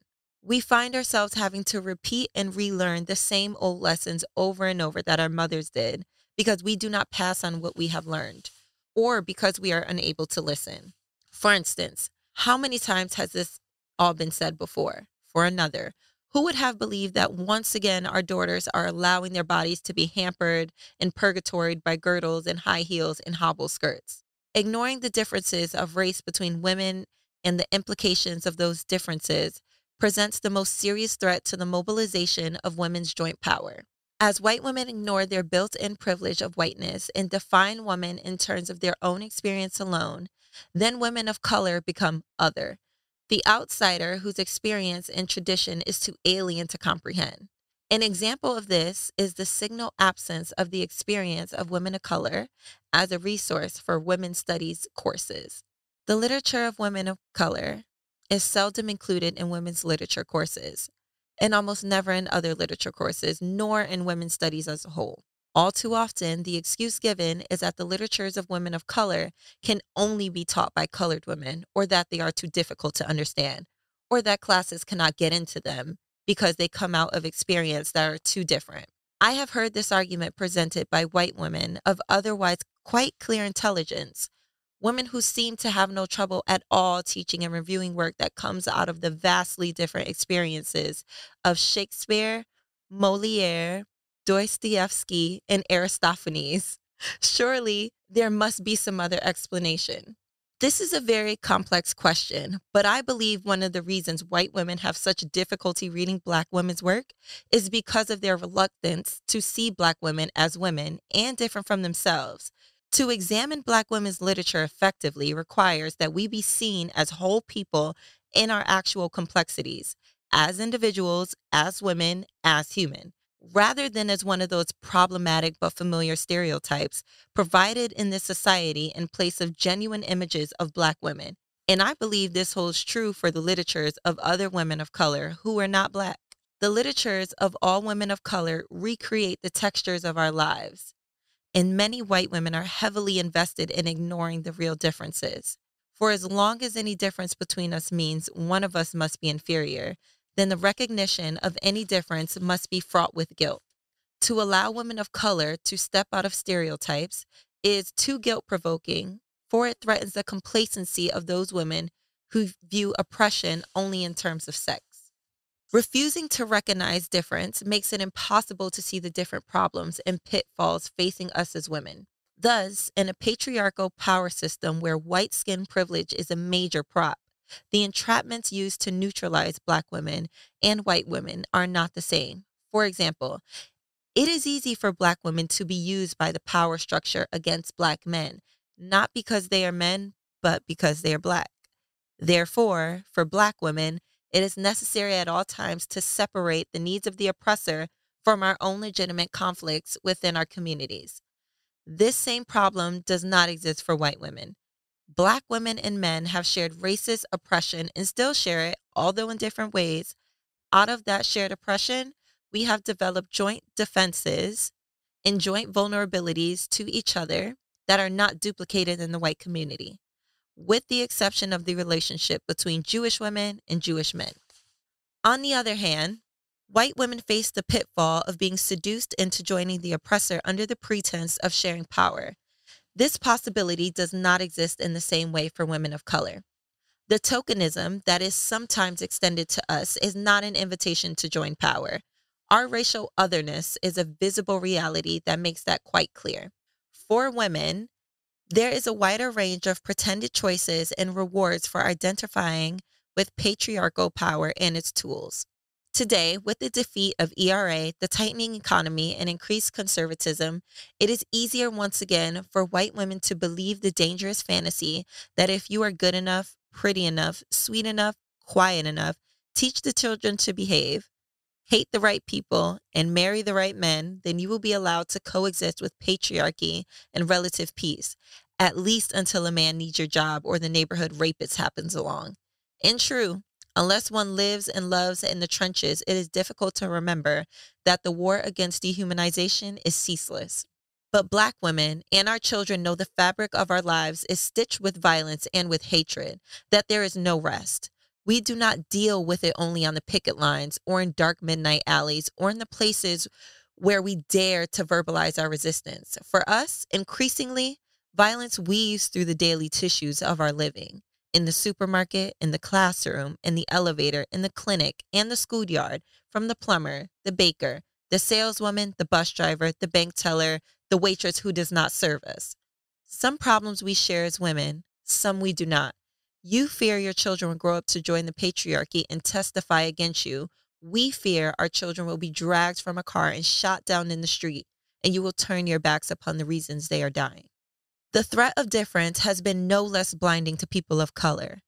We find ourselves having to repeat and relearn the same old lessons over and over that our mothers did because we do not pass on what we have learned or because we are unable to listen. For instance, how many times has this all been said before? For another, who would have believed that once again our daughters are allowing their bodies to be hampered and purgatoried by girdles and high heels and hobble skirts? Ignoring the differences of race between women and the implications of those differences presents the most serious threat to the mobilization of women's joint power. As white women ignore their built in privilege of whiteness and define women in terms of their own experience alone, then women of color become other the outsider whose experience and tradition is too alien to comprehend. An example of this is the signal absence of the experience of women of color as a resource for women's studies courses. The literature of women of color is seldom included in women's literature courses and almost never in other literature courses, nor in women's studies as a whole. All too often, the excuse given is that the literatures of women of color can only be taught by colored women, or that they are too difficult to understand, or that classes cannot get into them because they come out of experience that are too different. I have heard this argument presented by white women of otherwise quite clear intelligence, women who seem to have no trouble at all teaching and reviewing work that comes out of the vastly different experiences of Shakespeare, Moliere, Dostoevsky, and Aristophanes. [LAUGHS] Surely there must be some other explanation. This is a very complex question, but I believe one of the reasons white women have such difficulty reading Black women's work is because of their reluctance to see Black women as women and different from themselves. To examine Black women's literature effectively requires that we be seen as whole people in our actual complexities, as individuals, as women, as human rather than as one of those problematic but familiar stereotypes provided in this society in place of genuine images of Black women. And I believe this holds true for the literatures of other women of color who are not Black. The literatures of all women of color recreate the textures of our lives. And many white women are heavily invested in ignoring the real differences. For as long as any difference between us means one of us must be inferior, then the recognition of any difference must be fraught with guilt. To allow women of color to step out of stereotypes is too guilt provoking, for it threatens the complacency of those women who view oppression only in terms of sex. Refusing to recognize difference makes it impossible to see the different problems and pitfalls facing us as women. Thus, in a patriarchal power system where white skin privilege is a major prop, the entrapments used to neutralize Black women and white women are not the same. For example, it is easy for Black women to be used by the power structure against Black men, not because they are men, but because they are Black. Therefore, for Black women, it is necessary at all times to separate the needs of the oppressor from our own legitimate conflicts within our communities. This same problem does not exist for white women. Black women and men have shared racist oppression and still share it, although in different ways. Out of that shared oppression, we have developed joint defenses and joint vulnerabilities to each other that are not duplicated in the white community, with the exception of the relationship between Jewish women and Jewish men. On the other hand, white women face the pitfall of being seduced into joining the oppressor under the pretense of sharing power this possibility does not exist in the same way for women of color. The tokenism that is sometimes extended to us is not an invitation to join power. Our racial otherness is a visible reality that makes that quite clear. For women, there is a wider range of pretended choices and rewards for identifying with patriarchal power and its tools. Today, with the defeat of ERA, the tightening economy, and increased conservatism, it is easier once again for white women to believe the dangerous fantasy that if you are good enough, pretty enough, sweet enough, quiet enough, teach the children to behave, hate the right people, and marry the right men, then you will be allowed to coexist with patriarchy and relative peace, at least until a man needs your job or the neighborhood rapist happens along. In true, Unless one lives and loves in the trenches, it is difficult to remember that the war against dehumanization is ceaseless. But Black women and our children know the fabric of our lives is stitched with violence and with hatred, that there is no rest. We do not deal with it only on the picket lines or in dark midnight alleys or in the places where we dare to verbalize our resistance. For us, increasingly, violence weaves through the daily tissues of our living in the supermarket, in the classroom, in the elevator, in the clinic, and the schoolyard, from the plumber, the baker, the saleswoman, the bus driver, the bank teller, the waitress who does not serve us. Some problems we share as women, some we do not. You fear your children will grow up to join the patriarchy and testify against you. We fear our children will be dragged from a car and shot down in the street, and you will turn your backs upon the reasons they are dying. The threat of difference has been no less blinding to people of color.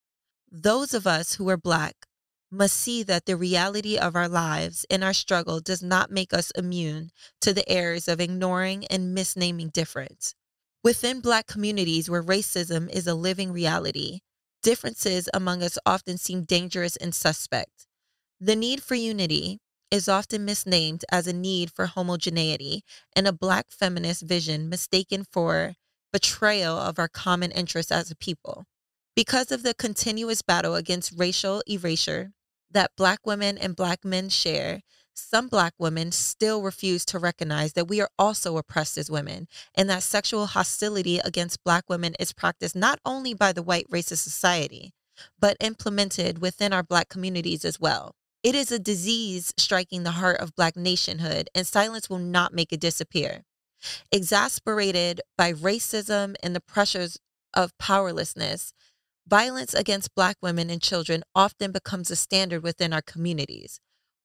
Those of us who are Black must see that the reality of our lives and our struggle does not make us immune to the errors of ignoring and misnaming difference. Within Black communities where racism is a living reality, differences among us often seem dangerous and suspect. The need for unity is often misnamed as a need for homogeneity and a Black feminist vision mistaken for betrayal of our common interests as a people. Because of the continuous battle against racial erasure that Black women and Black men share, some Black women still refuse to recognize that we are also oppressed as women and that sexual hostility against Black women is practiced not only by the white racist society, but implemented within our Black communities as well. It is a disease striking the heart of Black nationhood, and silence will not make it disappear. Exasperated by racism and the pressures of powerlessness, violence against Black women and children often becomes a standard within our communities,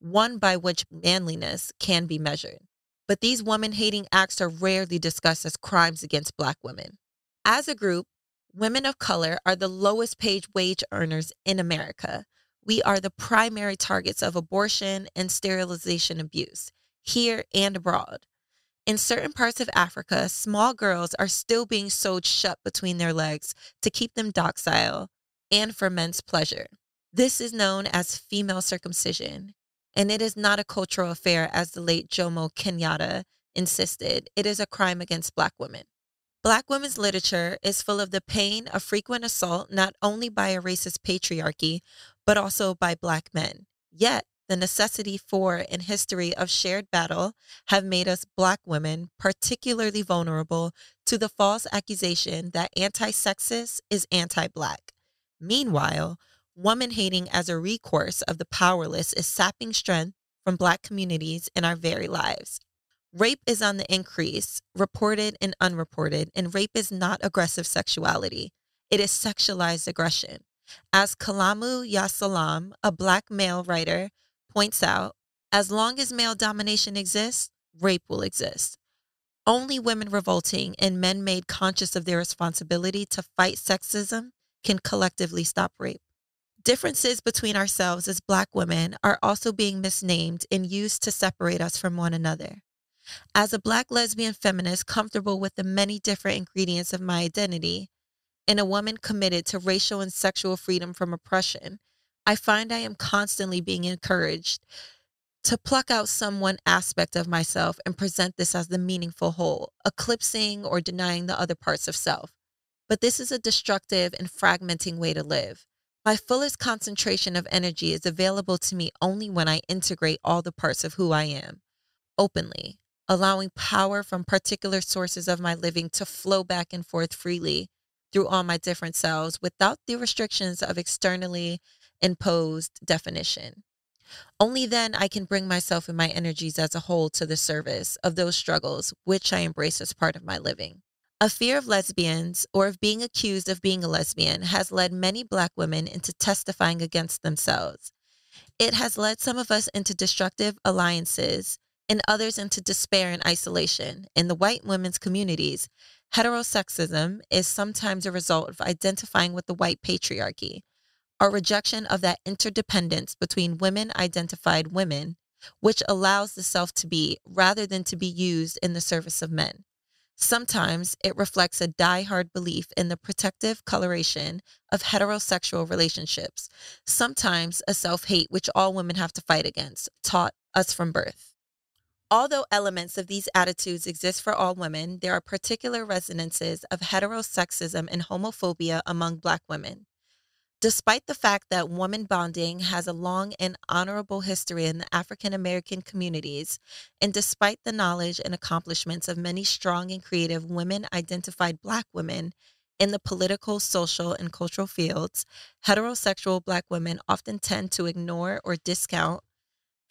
one by which manliness can be measured. But these woman hating acts are rarely discussed as crimes against Black women. As a group, women of color are the lowest paid wage earners in America. We are the primary targets of abortion and sterilization abuse, here and abroad. In certain parts of Africa, small girls are still being sewed shut between their legs to keep them docile and for men's pleasure. This is known as female circumcision, and it is not a cultural affair as the late Jomo Kenyatta insisted. It is a crime against Black women. Black women's literature is full of the pain of frequent assault not only by a racist patriarchy, but also by Black men. Yet, the necessity for and history of shared battle have made us Black women particularly vulnerable to the false accusation that anti sexist is anti Black. Meanwhile, woman hating as a recourse of the powerless is sapping strength from Black communities in our very lives. Rape is on the increase, reported and unreported, and rape is not aggressive sexuality. It is sexualized aggression. As Kalamu ya Salaam, a Black male writer, points out as long as male domination exists, rape will exist. Only women revolting and men made conscious of their responsibility to fight sexism can collectively stop rape. Differences between ourselves as Black women are also being misnamed and used to separate us from one another. As a Black lesbian feminist comfortable with the many different ingredients of my identity, and a woman committed to racial and sexual freedom from oppression, I find I am constantly being encouraged to pluck out some one aspect of myself and present this as the meaningful whole, eclipsing or denying the other parts of self. But this is a destructive and fragmenting way to live. My fullest concentration of energy is available to me only when I integrate all the parts of who I am openly, allowing power from particular sources of my living to flow back and forth freely through all my different selves without the restrictions of externally imposed definition. Only then I can bring myself and my energies as a whole to the service of those struggles which I embrace as part of my living. A fear of lesbians or of being accused of being a lesbian has led many Black women into testifying against themselves. It has led some of us into destructive alliances and others into despair and isolation. In the white women's communities, heterosexism is sometimes a result of identifying with the white patriarchy, a rejection of that interdependence between women identified women, which allows the self to be rather than to be used in the service of men. Sometimes it reflects a die-hard belief in the protective coloration of heterosexual relationships. Sometimes a self hate which all women have to fight against, taught us from birth. Although elements of these attitudes exist for all women, there are particular resonances of heterosexism and homophobia among Black women. Despite the fact that woman bonding has a long and honorable history in the African American communities, and despite the knowledge and accomplishments of many strong and creative women identified Black women in the political, social, and cultural fields, heterosexual Black women often tend to ignore or discount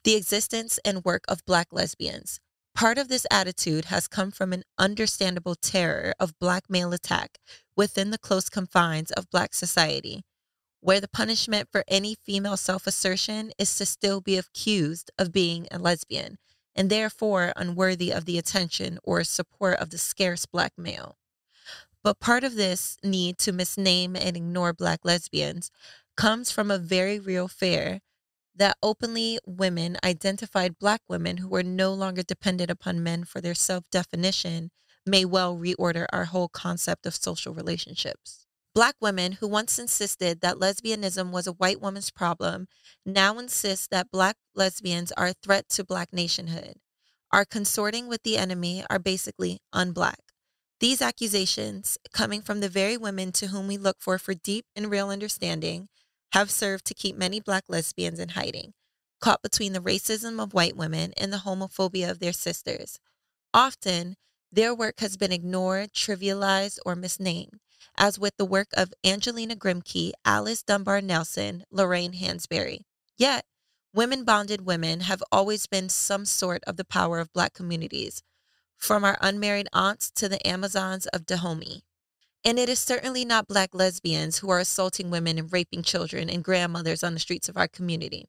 the existence and work of Black lesbians. Part of this attitude has come from an understandable terror of Black male attack within the close confines of Black society where the punishment for any female self assertion is to still be accused of being a lesbian and therefore unworthy of the attention or support of the scarce black male. But part of this need to misname and ignore black lesbians comes from a very real fear that openly women identified black women who were no longer dependent upon men for their self definition may well reorder our whole concept of social relationships. Black women who once insisted that lesbianism was a white woman's problem now insist that Black lesbians are a threat to Black nationhood, are consorting with the enemy, are basically unblack. These accusations, coming from the very women to whom we look for for deep and real understanding, have served to keep many Black lesbians in hiding, caught between the racism of white women and the homophobia of their sisters. Often, their work has been ignored, trivialized, or misnamed as with the work of Angelina Grimke, Alice Dunbar Nelson, Lorraine Hansberry. Yet, women bonded women have always been some sort of the power of Black communities, from our unmarried aunts to the Amazons of Dahomey. And it is certainly not Black lesbians who are assaulting women and raping children and grandmothers on the streets of our community.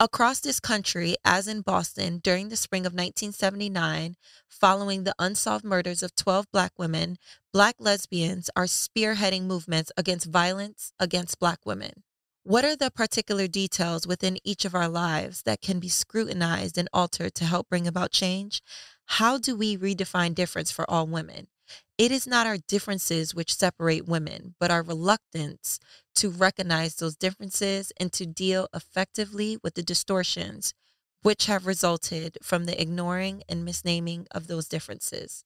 Across this country, as in Boston during the spring of 1979, following the unsolved murders of 12 Black women, Black lesbians are spearheading movements against violence against Black women. What are the particular details within each of our lives that can be scrutinized and altered to help bring about change? How do we redefine difference for all women? It is not our differences which separate women, but our reluctance to recognize those differences and to deal effectively with the distortions which have resulted from the ignoring and misnaming of those differences.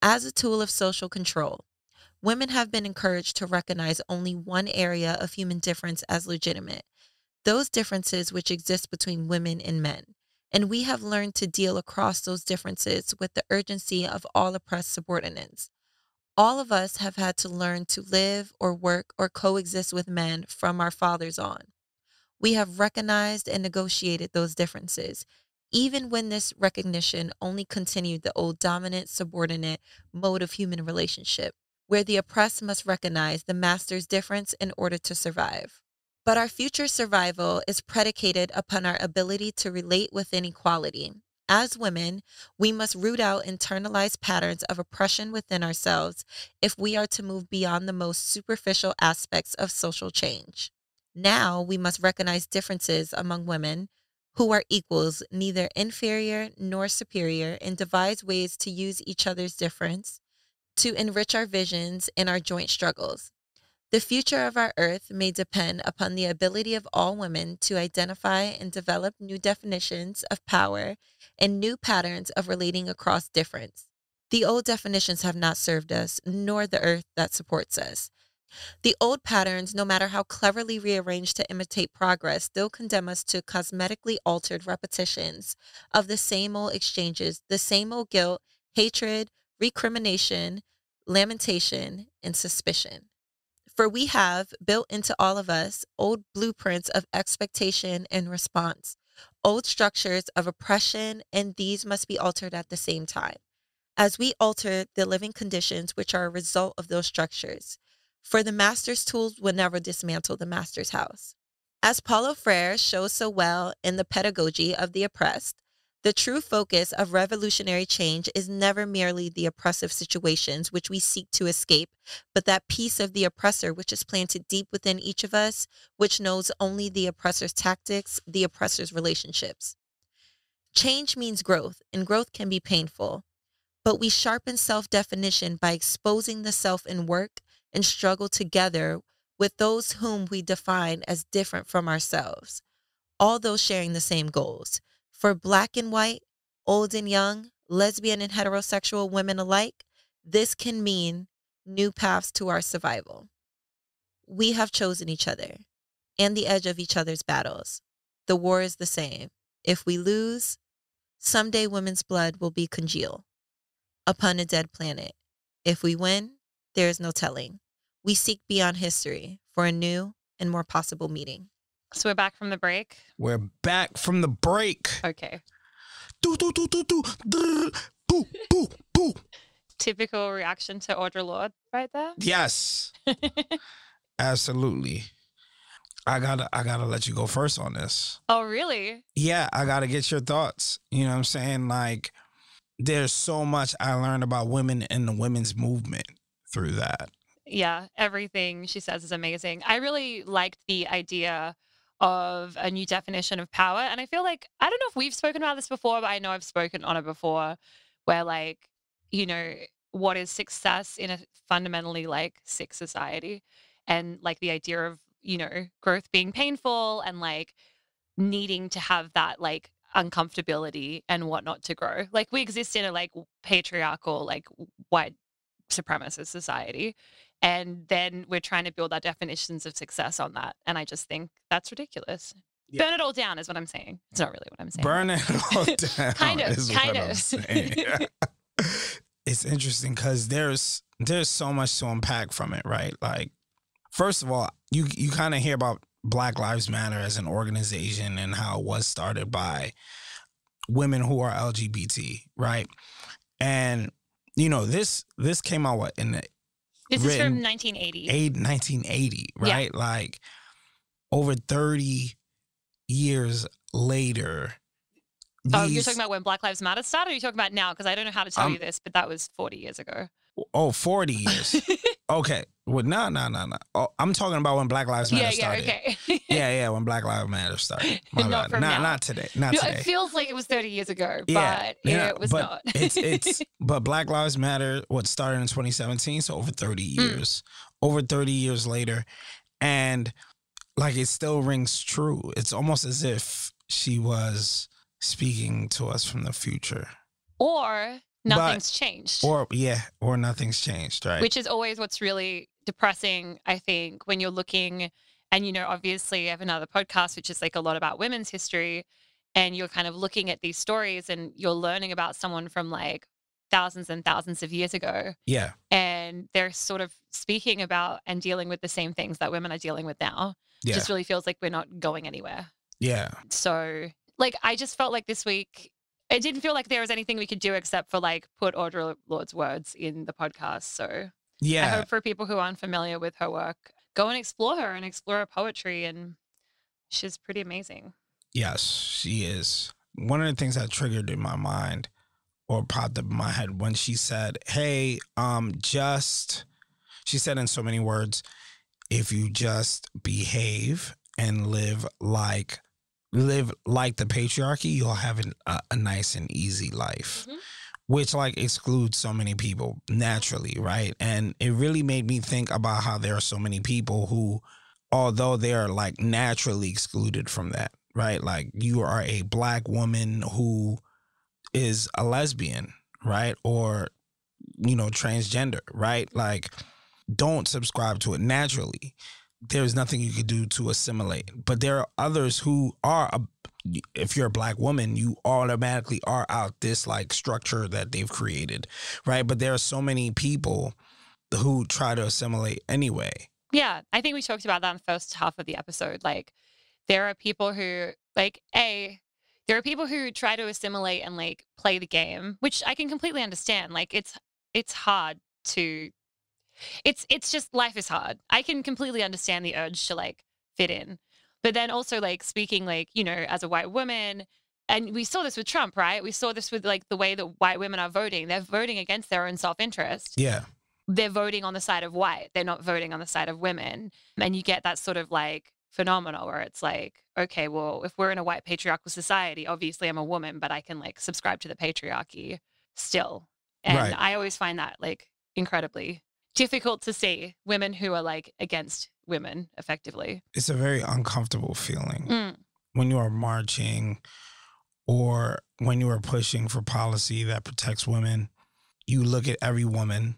As a tool of social control, women have been encouraged to recognize only one area of human difference as legitimate those differences which exist between women and men. And we have learned to deal across those differences with the urgency of all oppressed subordinates. All of us have had to learn to live or work or coexist with men from our fathers on. We have recognized and negotiated those differences, even when this recognition only continued the old dominant subordinate mode of human relationship, where the oppressed must recognize the master's difference in order to survive. But our future survival is predicated upon our ability to relate within equality. As women, we must root out internalized patterns of oppression within ourselves if we are to move beyond the most superficial aspects of social change. Now we must recognize differences among women who are equals, neither inferior nor superior, and devise ways to use each other's difference to enrich our visions and our joint struggles. The future of our earth may depend upon the ability of all women to identify and develop new definitions of power and new patterns of relating across difference. The old definitions have not served us, nor the earth that supports us. The old patterns, no matter how cleverly rearranged to imitate progress, still condemn us to cosmetically altered repetitions of the same old exchanges, the same old guilt, hatred, recrimination, lamentation, and suspicion. For we have built into all of us old blueprints of expectation and response, old structures of oppression, and these must be altered at the same time. As we alter the living conditions which are a result of those structures, for the master's tools will never dismantle the master's house. As Paulo Freire shows so well in The Pedagogy of the Oppressed, the true focus of revolutionary change is never merely the oppressive situations which we seek to escape, but that piece of the oppressor which is planted deep within each of us, which knows only the oppressor's tactics, the oppressor's relationships. Change means growth, and growth can be painful. But we sharpen self definition by exposing the self in work and struggle together with those whom we define as different from ourselves, all those sharing the same goals. For black and white, old and young, lesbian and heterosexual women alike, this can mean new paths to our survival. We have chosen each other and the edge of each other's battles. The war is the same. If we lose, someday women's blood will be congeal upon a dead planet. If we win, there is no telling. We seek beyond history for a new and more possible meeting. So we're back from the break. We're back from the break. Okay. Do, do, do, do, do, do, boo, boo. Typical reaction to Audre Lorde right there. Yes, [LAUGHS] absolutely. I gotta, I gotta let you go first on this. oh, really? Yeah, I gotta get your thoughts. You know what I'm saying? Like, there's so much I learned about women and the women's movement through that. Yeah, everything she says is amazing. I really liked the idea of a new definition of power. And I feel like, I don't know if we've spoken about this before, but I know I've spoken on it before, where like, you know, what is success in a fundamentally like sick society? And like the idea of, you know, growth being painful and like needing to have that like uncomfortability and whatnot to grow. Like we exist in a like patriarchal, like white supremacist society and then we're trying to build our definitions of success on that and i just think that's ridiculous Yeah. burn it all down is what i'm saying it's not really what i'm saying Burn it [LAUGHS] all [LAUGHS] down. Kind of, is kind of. [LAUGHS] it's interesting because there's there's so much to unpack from it, right? Like, first of all, you you kind of hear about Black Lives Matter as an organization and how it was started by women who are LGBT, right? And you know this this came out what in the this is from 1980 eight, 1980, Yeah. right? Like over 30 years later. oh you're talking about when black lives matter started or are you talking about now because i don't know how to tell Um, you this but that was 40 years ago oh, 40 years. [LAUGHS] okay. Well, no, no, no, no. Oh, I'm talking about when Black Lives Matter yeah yeah started. okay [LAUGHS] Yeah, yeah, when Black Lives Matter started. [LAUGHS] My Not bad. not, now. not today. Not No, today. it feels like it was 30 years ago Yeah, but yeah, it was but not it's it's [LAUGHS] but Black Lives Matter what started in 2017, so over 30 mm. years. Over 30 years later and like it still rings true. It's almost as if she was speaking to us from the future. or nothing's changed Or yeah, or nothing's changed, right? which is always what's really depressing i think when you're looking and you know obviously i have another podcast which is like a lot about women's history and you're kind of looking at these stories and you're learning about someone from like thousands and thousands of years ago yeah. and they're sort of speaking about and dealing with the same things that women are dealing with now Yeah. just really feels like we're not going anywhere yeah. so like i just felt like this week it didn't feel like there was anything we could do except for like put audre lorde's words in the podcast so yeah, I hope for people who aren't familiar with her work, go and explore her and explore her poetry. And she's pretty amazing. Yes, she is. One of the things that triggered in my mind or popped up in my head when she said, Hey, um, just she said in so many words, if you just behave and live like live like the patriarchy, you'll have an, a, a nice and easy life. Mhm. Which like excludes so many people naturally, right? And it really made me think about how there are so many people who although they are like naturally excluded from that, right? Like you are a black woman who is a lesbian, right? Or, you know, transgender, right? Like, don't subscribe to it naturally. There's nothing you could do to assimilate. But there are others who are, a, if you're a black woman, you automatically are out this like structure that they've created, right? But there are so many people who try to assimilate anyway. Yeah. I think we talked about that in the first half of the episode. Like, there are people who, like, A, there are people who try to assimilate and like play the game, which I can completely understand. Like, it's, it's hard to, it's, it's just life is hard. I can completely understand the urge to like fit in. But then also like speaking like, you know, as a white woman, and we saw this with Trump, right? We saw this with like the way that white women are voting. They're voting against their own self-interest. Yeah. They're voting on the side of white. They're not voting on the side of women. And you get that sort of like phenomenal where it's like, okay, well, if we're in a white patriarchal society, obviously I'm a woman, but I can like subscribe to the patriarchy still. And Right. I always find that like incredibly difficult to see women who are like against women effectively. It's a very uncomfortable feeling Mm. when you are marching or when you are pushing for policy that protects women. You look at every woman,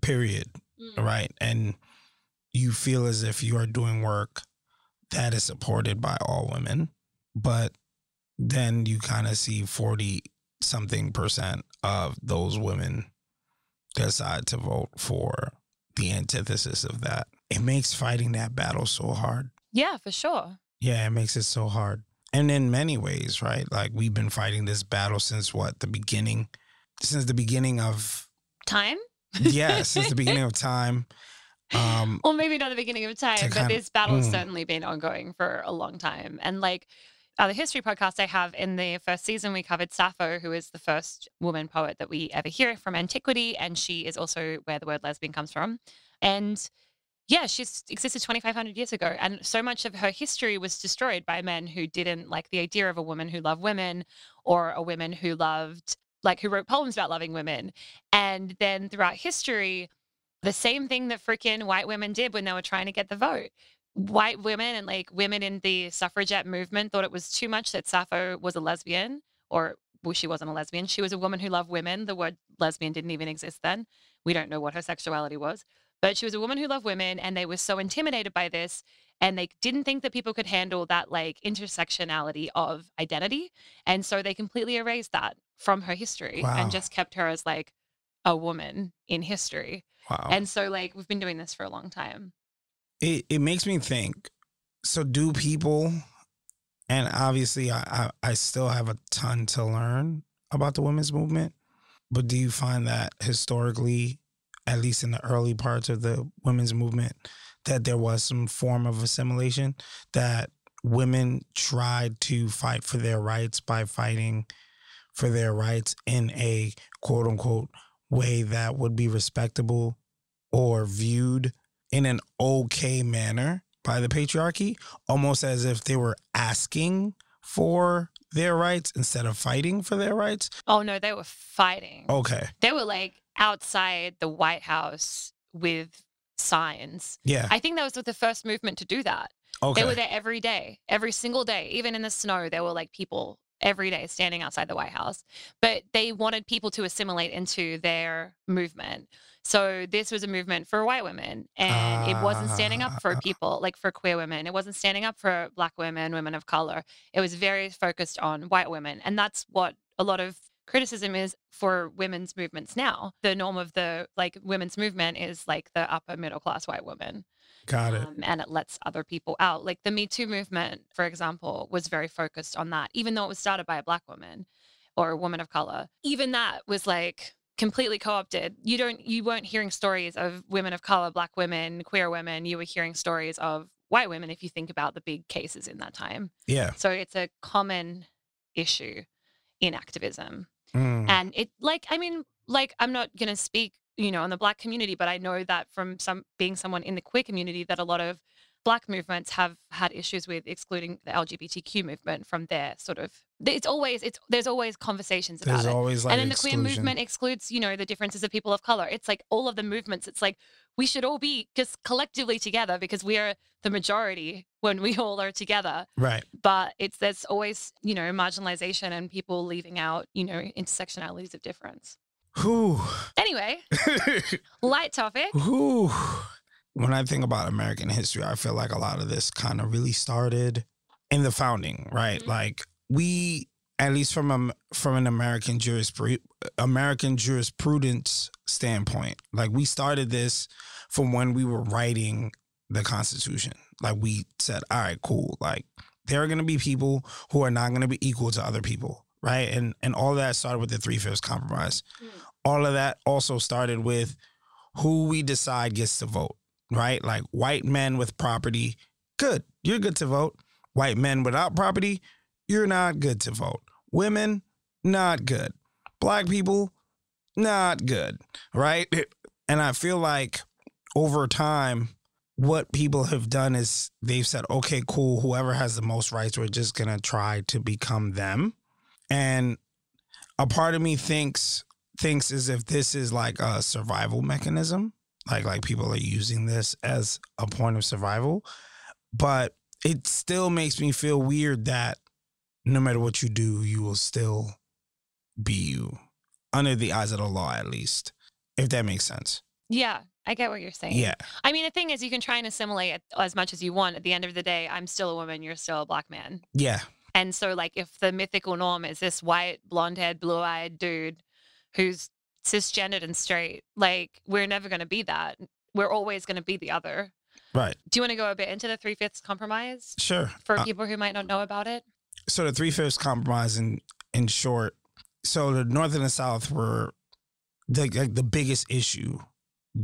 period, Mm. right? And you feel as if you are doing work that is supported by all women, but then you kind of see 40 something percent of those women decide to vote for the antithesis of that. It makes fighting that battle so hard. Yeah, for sure. Yeah, it makes it so hard. And in many ways, right? Like we've been fighting this battle since what? The beginning? Since the beginning of Time? yeah, since the beginning of [LAUGHS] time. Um Well, maybe not the beginning of time, but this battle's mm. certainly been ongoing for a long time. And like uh, the history podcast I have in the first season, we covered Sappho, who is the first woman poet that we ever hear from antiquity. And she is also where the word lesbian comes from. And yeah, she's existed 2,500 years ago. And so much of her history was destroyed by men who didn't like the idea of a woman who loved women or a woman who loved, like, who wrote poems about loving women. And then throughout history, the same thing that freaking white women did when they were trying to get the vote. White women and like women in the suffragette movement thought it was too much that Sappho was a lesbian, or well, she wasn't a lesbian. She was a woman who loved women. The word lesbian didn't even exist then. We don't know what her sexuality was, but she was a woman who loved women, and they were so intimidated by this, and they didn't think that people could handle that like intersectionality of identity, and so they completely erased that from her history Wow. and just kept her as like a woman in history. wow. And so, like, we've been doing this for a long time. It, it makes me think so do people and obviously I, I i still have a ton to learn about the women's movement but do you find that historically at least in the early parts of the women's movement that there was some form of assimilation that women tried to fight for their rights by fighting for their rights in a quote unquote way that would be respectable or viewed in an okay manner by the patriarchy, almost as if they were asking for their rights instead of fighting for their rights. Oh, no, they were fighting. Okay. They were like outside the White House with signs. Yeah. I think that was the first movement to do that. Okay. They were there every day, every single day, even in the snow. There were like people every day standing outside the White House, but they wanted people to assimilate into their movement. So this was a movement for white women, and it wasn't standing up for Ah. people like for queer women. It wasn't standing up for black women, women of color. It was very focused on white women, and that's what a lot of criticism is for women's movements now. The norm of the like women's movement is like the upper middle class white woman Got it. um, and it lets other people out. Like the Me Too movement, for example, was very focused on that, even though it was started by a black woman or a woman of color. Even that was like completely co-opted. You don't you weren't hearing stories of women of color, black women, queer women. You were hearing stories of white women if you think about the big cases in that time. Yeah. So it's a common issue in activism. Mm. And it like I mean, like I'm not gonna speak, you know, in the black community, but I know that from some being someone in the queer community that a lot of black movements have had issues with excluding the LGBTQ movement from their sort of it's always it's there's always conversations about There's it. always like and then the queer movement excludes, you know, the differences of people of color. It's like all of the movements. It's like we should all be just collectively together because we are the majority when we [LAUGHS] all are together Right. but it's there's always you know marginalization and people leaving out you know intersectionalities of difference Whew. anyway [LAUGHS] light topic Whew. When I think about American history, I feel like a lot of this kind of really started in the founding, right? Mhm. Like we, at least from a from an American jurispru- American jurisprudence standpoint, like we started this from when we were writing the Constitution. Like we said, all right, cool. Like there are going to be people who are not going to be equal to other people, right? And and all that started with the Three Fifths Compromise. Mm. All of that also started with who we decide gets to vote, right? Like white men with property good. You're good to vote. White men without property, you're not good to vote. Women, not good. Black people, not good. Right? [LAUGHS] And I feel like over time, what people have done is they've said, okay, cool, whoever has the most rights, we're just going to try to become them. And a part of me thinks thinks as if this is like a survival mechanism like like people are using this as a point of survival but it still makes me feel weird that no matter what you do you will still be you under the eyes of the law at least if that makes sense Yeah, I get what you're saying. yeah I mean, the thing is, you can try and assimilate as much as you want. At the end of the day, I'm still a woman. You're still a black man. yeah And so, like, if the mythical norm is this white, blonde haired, blue eyed dude who's cisgendered and straight, like, we're never going to be that. We're always going to be the other. right Do you want to go a bit into the three fifths compromise sure for Uh, people who might not know about it? so the three fifths compromise in in short so the north and the south were the like the biggest issue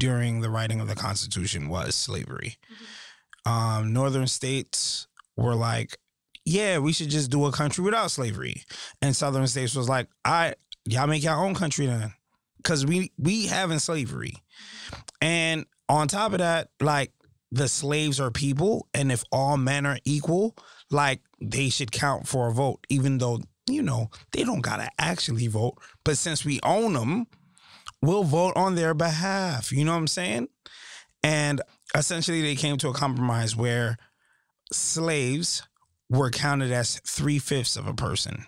during the writing of the constitution was slavery um northern states were like yeah we should just do a country without slavery. And southern states was like i y'all make your own country then. Because we we having slavery. And on top of that like the slaves are people and if all men are equal like they should count for a vote even though you know they don't gotta actually vote. But since we own them we'll vote on their behalf. You know what i'm saying? And essentially they came to a compromise where slaves were counted as three-fifths of a person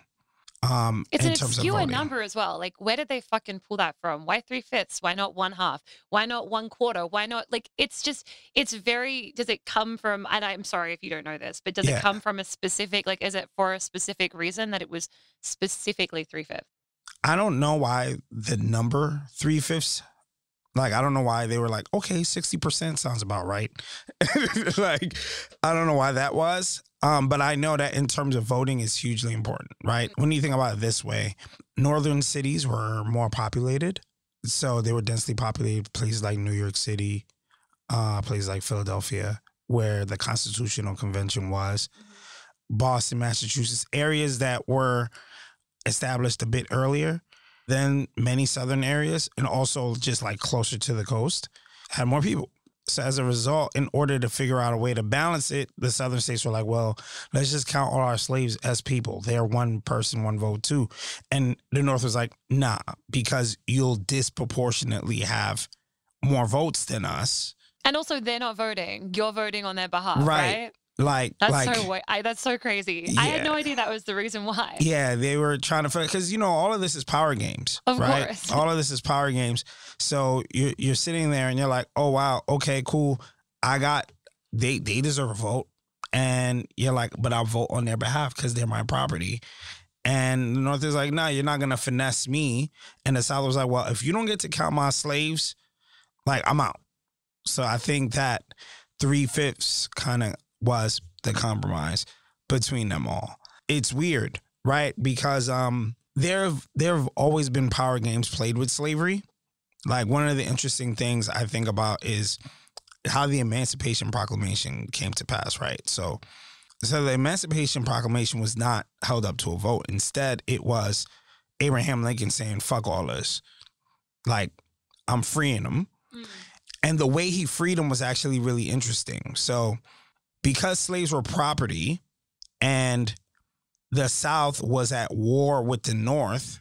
um It's in an terms of obscure number as well. Like, where did they fucking pull that from? Why three fifths? Why not one half? Why not one quarter? Why not like? It's just, it's very. Does it come from? And I'm sorry if you don't know this, but does Yeah. it come from a specific? Like, is it for a specific reason that it was specifically three fifths? I don't know why the number three fifths. Like I don't know why they were like, okay, sixty percent sounds about right. [LAUGHS] like I don't know why that was. Um, but I know that in terms of voting is hugely important, right? When you think about it this way, northern cities were more populated, so they were densely populated. Places like New York City, uh, places like Philadelphia, where the Constitutional Convention was, Boston, Massachusetts, areas that were established a bit earlier than many southern areas and also just like closer to the coast had more people. So as a result, in order to figure out a way to balance it, the southern states were like, well, let's just count all our slaves as people. They're one person, one vote too. And the North was like, nah, because you'll disproportionately have more votes than us. And also, they're not voting. You're voting on their behalf, Right. right? Like, That's like, so. I, that's so crazy. I had no idea that was the reason why. Yeah, they were trying to because you know all of this is power games, Of right? course. [LAUGHS] All of this is power games. So you're you're sitting there and you're like, oh wow, okay, cool. I got they they deserve a vote, and you're like, but I'll vote on their behalf because they're my property. And the North is like, no, you're not gonna finesse me. And the South was like, well, if you don't get to count my slaves, like I'm out. So I think that three fifths kind of was the compromise between them all. It's weird, right? Because um there have there have always been power games played with slavery. Like one of the interesting things I think about is how the Emancipation Proclamation came to pass, right? So so the Emancipation Proclamation was not held up to a vote. Instead, it was Abraham Lincoln saying, fuck all this. Like, I'm freeing them. Mm. And the way he freed them was actually really interesting. So, because slaves were property and the South was at war with the North,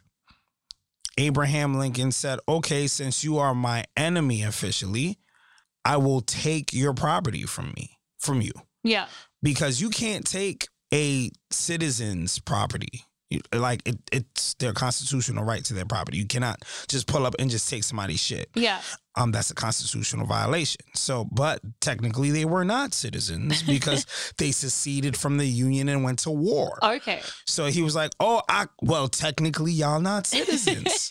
Abraham Lincoln said, Okay, since you are my enemy officially, I will take your property from me, from you, Yeah. because you can't take a citizen's property. Like it, it's their constitutional right to their property. You cannot just pull up and just take somebody's shit Yeah. um, that's a constitutional violation. So, but technically they were not citizens [LAUGHS] because they seceded from the union and went to war. Okay. So he was like, "Oh, I well, technically y'all not [LAUGHS] citizens.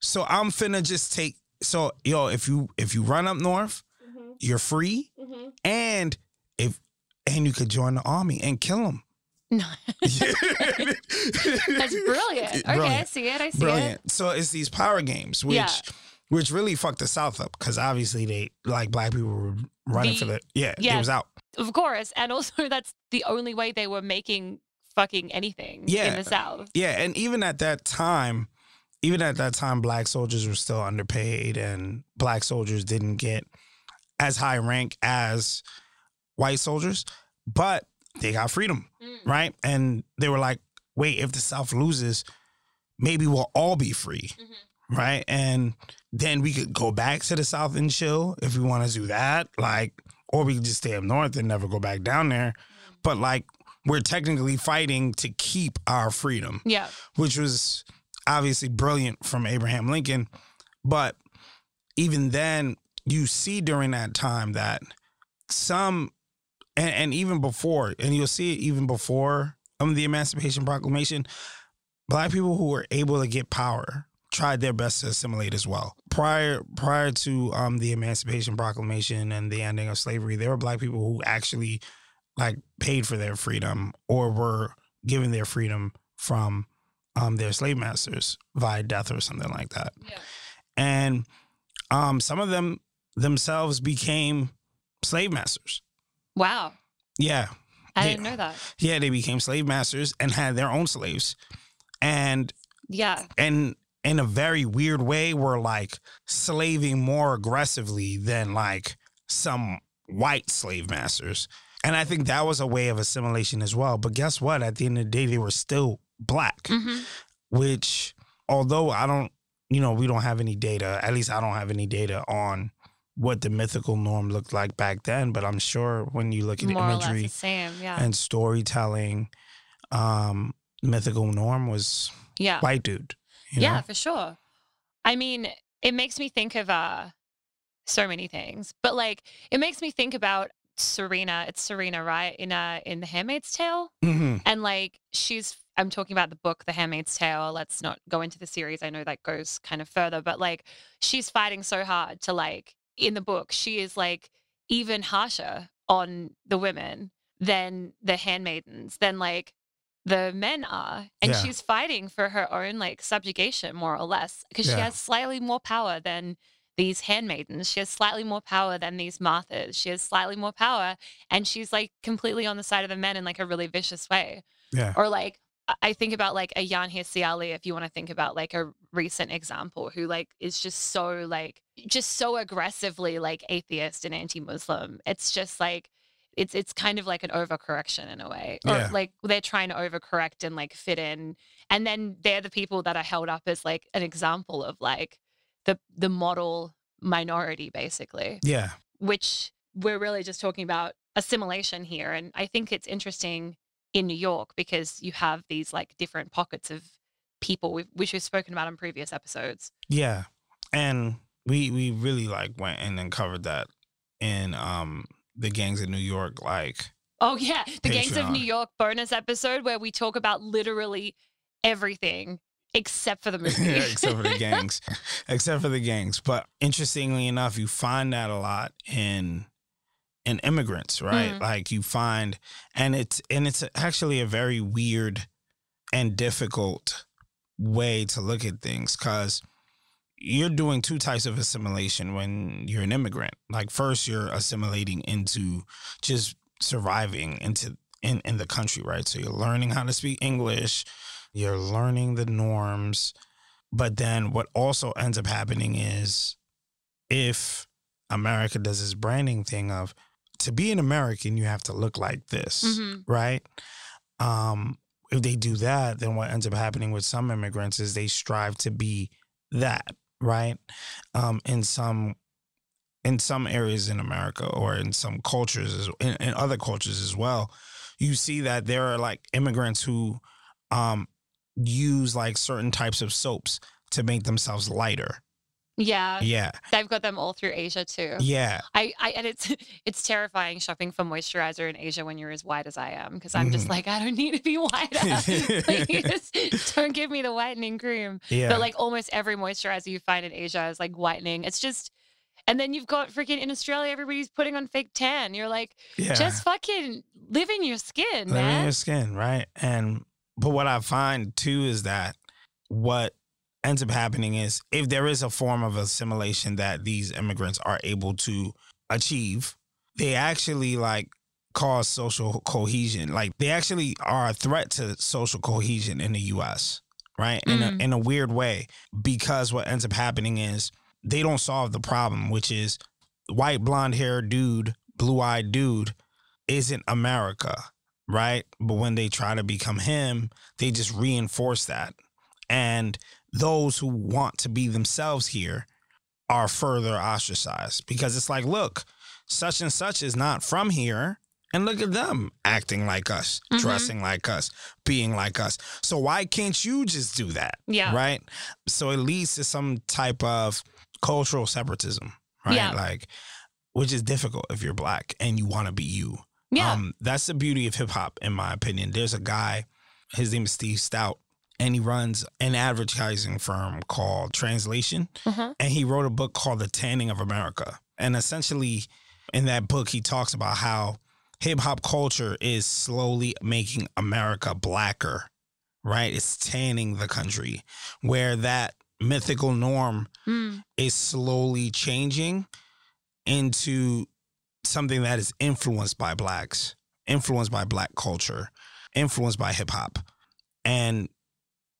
so I'm finna just take. So yo, if you if you run up north, you're free, and if and you could join the army and kill them. No. [LAUGHS] That's brilliant. Okay, I see it. I see it. Brilliant. So it's these power games, which Yeah. which really fucked the South up because obviously they like black people were running The- for the yeah, yeah. it was out. Of course. And also [LAUGHS] that's the only way they were making fucking anything Yeah. in the South. Yeah, and even at that time, even at that time, black soldiers were still underpaid, and black soldiers didn't get as high rank as white soldiers, but they got freedom, mm. right? And they were like, "Wait, if the South loses, maybe we'll all be free." Mm-hmm. Right. And then we could go back to the South and chill if we want to do that. Like, or we could just stay up north and never go back down there. Mm. But like, we're technically fighting to keep our freedom, Yeah. which was obviously brilliant from Abraham Lincoln. But even then, you see during that time that some, and, and even before, and you'll see it even before um, the Emancipation Proclamation, black people who were able to get power tried their best to assimilate as well. Prior prior to um, the Emancipation Proclamation and the ending of slavery, there were black people who actually like paid for their freedom or were given their freedom from um, their slave masters via death or something like that. Yeah. And um, some of them themselves became slave masters. Wow. Yeah. I They- didn't know that. Yeah, they became slave masters and had their own slaves. And Yeah. and in a very weird way were like slaving more aggressively than like some white slave masters. And I think that was a way of assimilation as well. But guess what? At the end of the day, they were still black, hmm which although I don't, you know, we don't have any data, at least I don't have any data on what the mythical norm looked like back then. But I'm sure when you look at More imagery same. Yeah. and storytelling, um, mythical norm was yeah. white dude. you yeah, know? for sure. I mean, it makes me think of uh so many things. But like it makes me think about Serena. It's Serena, right? In uh in The Handmaid's Tale. Mhm. And like she's I'm talking about the book The Handmaid's Tale. Let's not go into the series. I know that goes kind of further, but like she's fighting so hard to like in the book, she is like even harsher on the women than the handmaidens, than like the men are. And Yeah. she's fighting for her own like subjugation, more or less, because she has slightly more power than these handmaidens. She has slightly more power than these Marthas. She has slightly more power. And she's like completely on the side of the men in like a really vicious way Yeah. or like I- think about like Ayaan Hirsi if you want to think about like a recent example who like is just so like just so aggressively like atheist and anti-Muslim. It's just like it's it's kind of like an overcorrection in a way. Or Yeah. like they're trying to overcorrect and like fit in. And then they're the people that are held up as like an example of like the the model minority basically Yeah. which we're really just talking about assimilation here. And I think it's interesting in New York because you have these like different pockets of people, we've, which we've spoken about in previous episodes. Yeah. And we we really like went and covered that in um the gangs in New York, like Oh, yeah. The Gangs of New York bonus episode where we talk about literally everything except for the [LAUGHS] movie. except for the [LAUGHS] gangs. except for the gangs. But interestingly enough, you find that a lot in in immigrants, right? Mhm. Like you find and it's and it's actually a very weird and difficult way to look at things cuz you're doing two types of assimilation when you're an immigrant. Like first you're assimilating into just surviving into in, in the country, right? So you're learning how to speak English, you're learning the norms. But then what also ends up happening is if America does this branding thing of to be an American, you have to look like this, Mhm. right? Um, if they do that, then what ends up happening with some immigrants is they strive to be that, right? Um, in some in some areas in America or in some cultures, in, in other cultures as well, you see that there are like immigrants who um, use like certain types of soaps to make themselves lighter. Yeah. Yeah, They've got them all through Asia too. yeah, I, I and it's [LAUGHS] it's terrifying shopping for moisturizer in Asia when you're as white as I am because I'm just Mhm. like I don't need to be [LAUGHS] whiter. [LAUGHS] Please don't give me the whitening cream. yeah. But like almost every moisturizer you find in Asia is like whitening. It's just and then you've got freaking in Australia, everybody's putting on fake tan. You're like, yeah. just fucking live in your skin, Living in your skin, right? And but what I find too is that what ends up happening is if there is a form of assimilation that these immigrants are able to achieve, they actually like cause social cohesion. Like they actually are a threat to social cohesion in the US, right? In Mm. a in a weird way. Because what ends up happening is they don't solve the problem, which is white blonde haired dude, blue eyed dude isn't America, right? But when they try to become him, they just reinforce that. And those who want to be themselves here are further ostracized because it's like, look, such and such is not from here. And look at them acting like us, Mhm. dressing like us, being like us. So why can't you just do that? Yeah. Right. So it leads to some type of cultural separatism, right? Yeah. Like, which is difficult if you're black and you want to be you. Yeah. Um, that's the beauty of hip hop, in my opinion. There's a guy, his name is Steve Stoute, and he runs an advertising firm called Translation. Mhm. And he wrote a book called The Tanning of America. And essentially, in that book, he talks about how hip hop culture is slowly making America blacker, right? It's tanning the country, where that mythical norm Mm. is slowly changing into something that is influenced by blacks, influenced by black culture, influenced by hip hop. And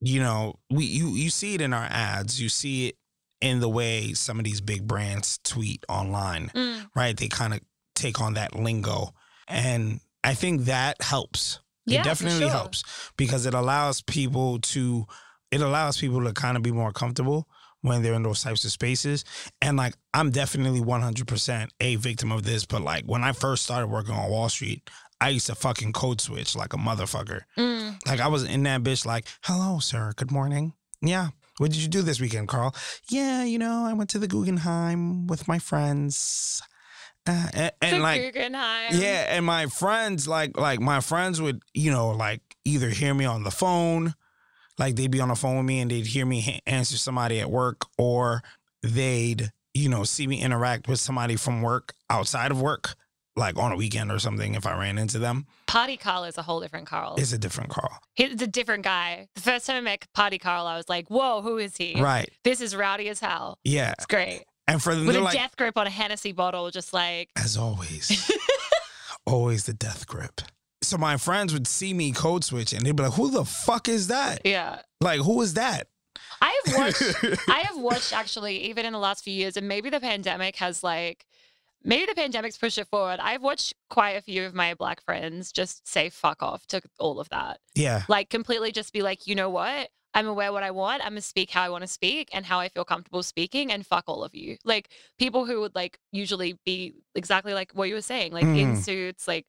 you know, we you you see it in our ads, you see it in the way some of these big brands tweet online, Mm. right? They kind of take on that lingo. And I think that helps. Yeah, it definitely sure. helps because it allows people to it allows people to kind of be more comfortable when they're in those types of spaces. And like I'm definitely 100% a victim of this, but like when I first started working on Wall Street, I used to fucking code switch like a motherfucker. Mm. Like I was in that bitch like, "Hello, sir. Good morning." Yeah. What did you do this weekend, Carl? Yeah, you know, I went to the Guggenheim with my friends. Uh, and, and like Guggenheim. yeah, and my friends, like, like my friends would, you know, like either hear me on the phone, like they'd be on the phone with me and they'd hear me ha- answer somebody at work, or they'd, you know, see me interact with somebody from work outside of work, like on a weekend or something. If I ran into them, Party Carl is a whole different Carl. it's a different Carl, He's a different guy. The first time I met Party Carl, I was like, whoa, who is he? right? This is rowdy as hell. Yeah, It's great. and for them, With a like, death grip on a Hennessy bottle, just like, as always, [LAUGHS] always the death grip. So my friends would see me code switch and they'd be like, "Who the fuck is that? yeah. Like, who is that?" I have watched [LAUGHS] I have watched actually, even in the last few years, and maybe the pandemic has like, maybe the pandemic's pushed it forward. I've watched quite a few of my black friends just say fuck off to all of that. yeah, Like, completely just be like, you know what? I'm aware what I want. I'm gonna speak how I want to speak and how I feel comfortable speaking, and fuck all of you. Like people who would like usually be exactly like what you were saying, like in Mm. suits, like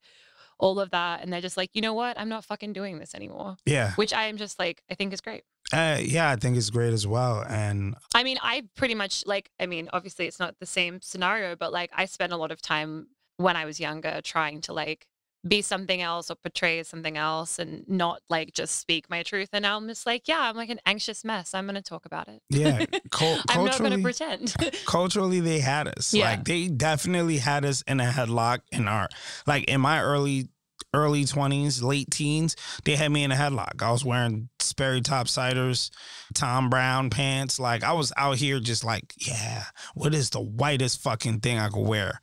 all of that, and they're just like, you know what? I'm not fucking doing this anymore. yeah. Which I am just like, I think is great. Uh, yeah, I think it's great as well. And I mean, I pretty much like, I mean, obviously it's not the same scenario, but like I spent a lot of time when I was younger trying to like be something else or portray something else and not like just speak my truth. And I'm just like, yeah, I'm like an anxious mess. I'm going to talk about it. yeah, cul- [LAUGHS] I'm not going to pretend. culturally, they had us. Yeah. Like they definitely had us in a headlock in our like in my early early twenties, late teens. They had me in a headlock. I was wearing Sperry top ciders, Thom Browne pants. Like I was out here just like, yeah, what is the whitest fucking thing I could wear?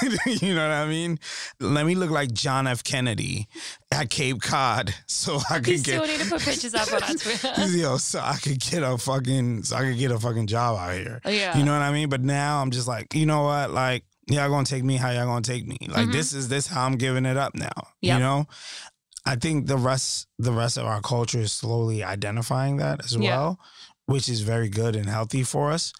[LAUGHS] you know what I mean? Let me look like John F. Kennedy at Cape Cod, [LAUGHS] so I could still get need to put pictures up on our Twitter. [LAUGHS] yo, so I could get a fucking, so I could get a fucking job out here. yeah. You know what I mean? But now I'm just like, you know what? Like, y'all gonna take me how y'all gonna take me. Like Mhm. this is this how I'm giving it up now. Yep. You know? I think the rest the rest of our culture is slowly identifying that as Yeah. well, which is very good and healthy for us.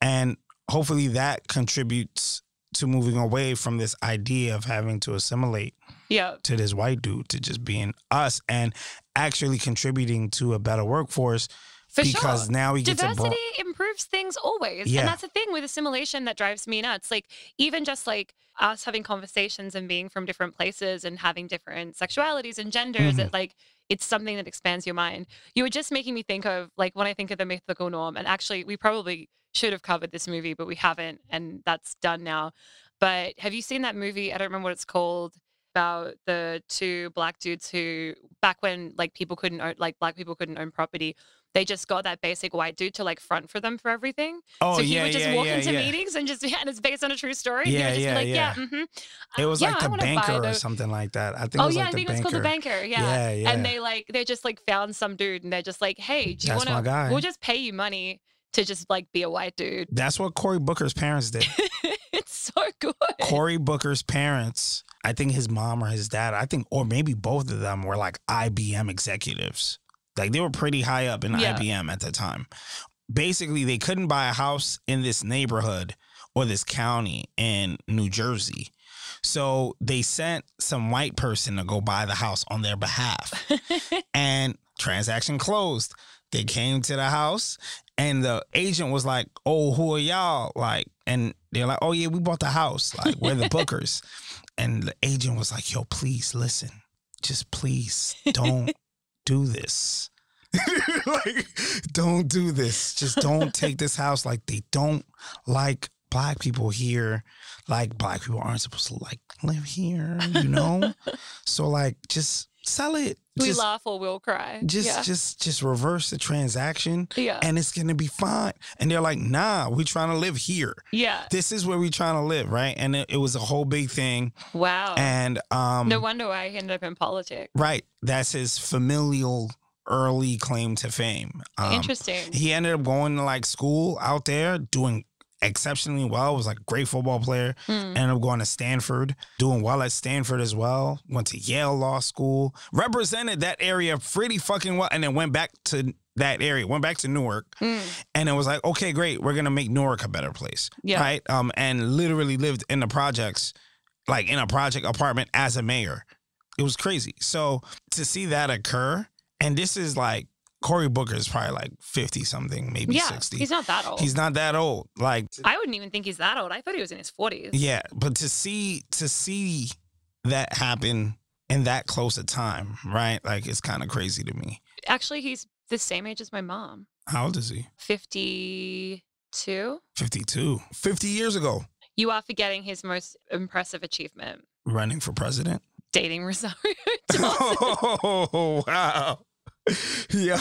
And hopefully that contributes to moving away from this idea of having to assimilate yeah. to this white dude to just being us and actually contributing to a better workforce For because sure. now we get to diversity bro- improves things always Yeah. and that's the thing with assimilation that drives me nuts like even just like us having conversations and being from different places and having different sexualities and genders Mhm. it like it's something that expands your mind you were just making me think of like when i think of the mythical norm and actually we probably should have covered this movie but we haven't and that's done now but have you seen that movie i don't remember what it's called about the two black dudes who back when like people couldn't own like black people couldn't own property they just got that basic white dude to like front for them for everything. Oh so he yeah, would just yeah, walk yeah, into meetings and just [LAUGHS] and it's based on a true story. he Yeah, would just yeah, be like, yeah. mm-hmm. It was yeah, like the banker or something like that. I think. Oh it was yeah, like I the think it was banker. called the banker. Yeah. Yeah, yeah. And they like they just like found some dude and they're just like, hey, do you want to? We'll just pay you money to just like be a white dude. That's what Cory Booker's parents did. [LAUGHS] it's so good. Cory Booker's parents, I think his mom or his dad, I think, or maybe both of them were like IBM executives. Like they were pretty high up in Yeah. IBM at the time. Basically, they couldn't buy a house in this neighborhood or this county in New Jersey. So they sent some white person to go buy the house on their behalf. [LAUGHS] and transaction closed. They came to the house and the agent was like, Oh, who are y'all? Like, and they're like, Oh, yeah, we bought the house. Like, we're the [LAUGHS] bookers. and the agent was like, Yo, please listen. Just please don't [LAUGHS] do this. [LAUGHS] like, don't do this. Just don't take this house. Like, they don't like black people here. Like, black people aren't supposed to like live here, you know? so, like, just sell it. we just, laugh or we'll cry. just yeah. just just reverse the transaction yeah. and it's gonna be fine and they're like nah we trying to live here yeah. this is where we trying to live right and it, it was a whole big thing Wow. and um no wonder why he ended up in politics. right that's his familial early claim to fame um, Interesting. he ended up going to like school out there doing exceptionally well was like a great football player Hmm. ended up going to Stanford, doing well at Stanford as well. Went to Yale Law School, represented that area pretty fucking well, and then went back to that area, went back to Newark, Hmm. and it was like, okay, great, we're gonna make Newark a better place, Yeah. right? Um, and literally lived in the projects, like in a project apartment as a mayor. It was crazy. So to see that occur, and this is like Cory Booker is probably like fifty something, maybe Yeah. sixty. He's not that old. He's not that old. Like I wouldn't even think he's that old. I thought he was in his 40s. yeah, but to see to see that happen in that close a time, right? Like it's kind of crazy to me. Actually, he's the same age as my mom. How old is he? 52. 52. 50 years ago, You are forgetting his most impressive achievement running for president. dating Rosario [LAUGHS] Dawson. Oh, wow. Yo.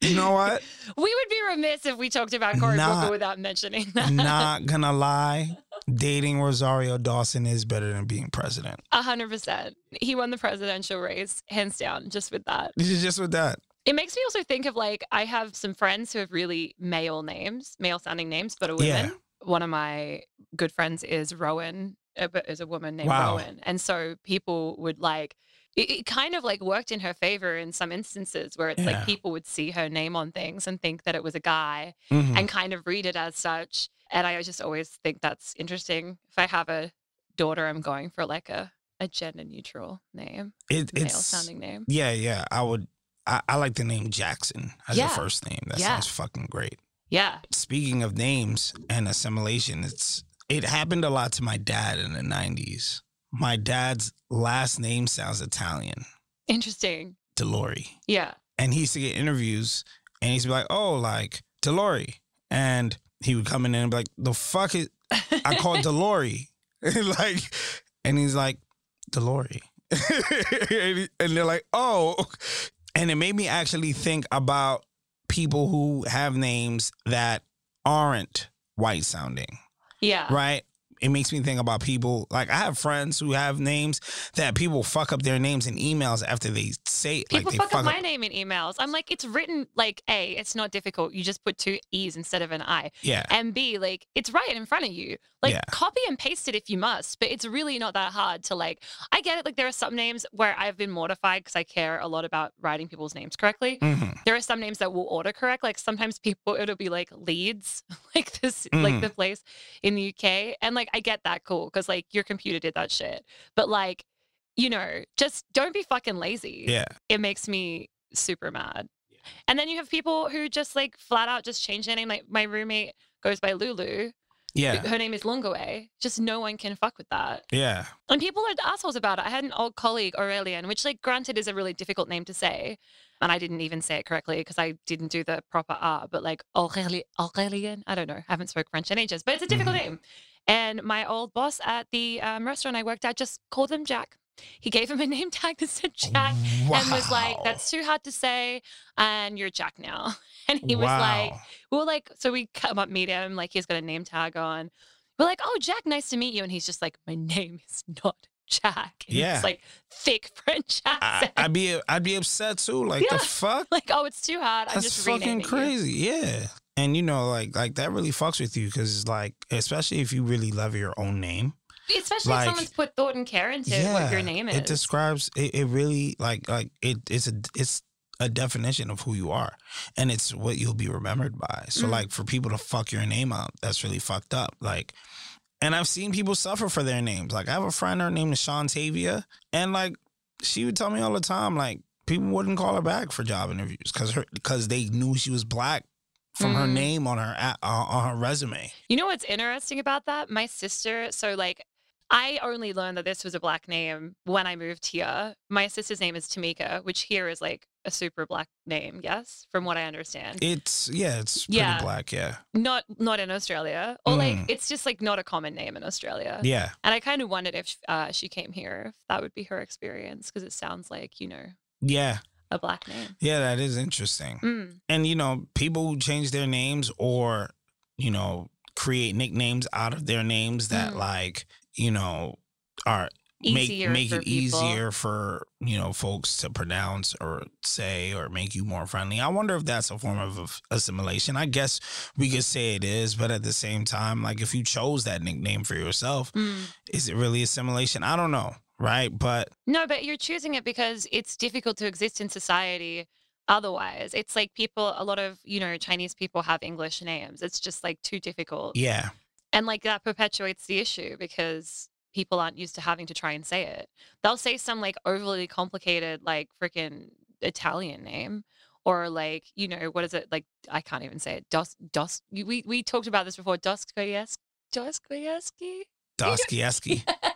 you know what? we would be remiss if we talked about Cory Booker without mentioning that. Not [LAUGHS] gonna lie, dating Rosario Dawson is better than being president. A hundred percent. He won the presidential race, hands down, just with that. Just with that. It makes me also think of like I have some friends who have really male names, male sounding names, but are women. Yeah. One of my good friends is Rowan, uh, but is a woman named Wow. Rowan, and so people would like. It, it kind of like worked in her favor in some instances where it's Yeah. like people would see her name on things and think that it was a guy Mhm. and kind of read it as such. And I just always think that's interesting. If I have a daughter, I'm going for like a, a gender neutral name, It, male sounding name. Yeah, yeah. I would. I, I like the name Jackson as Yeah. a first name. That Yeah. sounds fucking great. Yeah. Speaking of names and assimilation, it's it happened a lot to my dad in the '90s. My dad's last name sounds Italian, Interesting. Delori, Yeah. and he used to get interviews, and he used to be like, "Oh, like Delori," and he would come in and be like, "The fuck is I called [LAUGHS] Delori," [LAUGHS] like, and he's like, Delori. [LAUGHS] and and they're like, oh. And it made me actually think about people who have names that aren't white sounding, yeah. right? It makes me think about people like I have friends who have names that people fuck up their names in emails after they say it. People like they fuck up my name in emails. I'm like, it's written like A, it's not difficult. You just put two E's instead of an I. Yeah. And B, like it's right in front of you. Like Yeah. copy and paste it if you must, but it's really not that hard to like I get it. Like there are some names where I've been mortified because I care a lot about writing people's names correctly. hmm There are some names that will autocorrect. Like sometimes people it'll be like Leeds, [LAUGHS] like this like Mm. the place in the UK. And like I get that cool because like your computer did that shit. But like, you know, just don't be fucking lazy Yeah. it makes me super mad. Yeah. And then you have people who just like flat out just change their name. Like my roommate goes by Lulu. Yeah. Her name is Lungawe. Just no one can fuck with that. Yeah. And people are assholes about it. I had an old colleague, Aurelian, which like granted is a really difficult name to say. And I didn't even say it correctly because I didn't do the proper R, but like Aureli- Aurelian, I don't know. I haven't spoke French in ages, but it's a difficult Mhm. name. And my old boss at the um, restaurant I worked at just called him Jack. He gave him a [LAUGHS] name tag that said Jack and was like, "That's too hard to say, and you're Jack now." [LAUGHS] And he was like, Wow. "We were like, so we come up, meet him, like he's got a name tag on. We're like, oh, Jack, nice to meet you," and he's just like, "My name is not Jack." And Yeah. it's like thick [LAUGHS] French I, accent. I'd be I'd be upset too. Like Yeah. the fuck? like, oh, it's too hard. I'm That's just fucking renaming you." crazy. Yeah. And you know, like like that really fucks with you because it's like, especially if you really love your own name. Especially Like- if someone's put thought and care into what your name is. It describes it, it really like like it it's a it's a definition of who you are. And it's what you'll be remembered by. So Mm. like for people to fuck your name up, that's really fucked up. Like and I've seen people suffer for their names. Like I have a friend, her name is Sean Tavia, and like she would tell me all the time, like people wouldn't call her back for job interviews because her because they knew she was black from her Mm. name on her uh, on her resume. You know what's interesting about that? My sister, so like, I only learned that this was a black name when I moved here. My sister's name is Tamika, which here is like a super black name, yes, from what I understand. It's yeah, it's pretty Yeah. black, yeah, not not in Australia, or like Mm. it's just like not a common name in Australia. yeah. And I kind of wondered if uh, she came here, if that would be her experience, because it sounds like you know Yeah, a black name. yeah, that is interesting. Mm. And you know, people who change their names or you know create nicknames out of their names that Mm. like you know are Easier make make it people. easier for you know folks to pronounce or say or make you more friendly. I wonder if that's a form of assimilation. I guess we could say it is, but at the same time, like if you chose that nickname for yourself, Mm. is it really assimilation? I don't know, right? But No, but you're choosing it because it's difficult to exist in society otherwise. It's like people, a lot of, you know, Chinese people have English names. It's just like too difficult. yeah, And like that perpetuates the issue because people aren't used to having to try and say it. They'll say some like overly complicated, like freaking Italian name. Or like, you know, what is it? Like, I can't even say it. Dos, dos. We we talked about this before. Dostoevsky. Dostoevsky. Dostoevsky. [LAUGHS]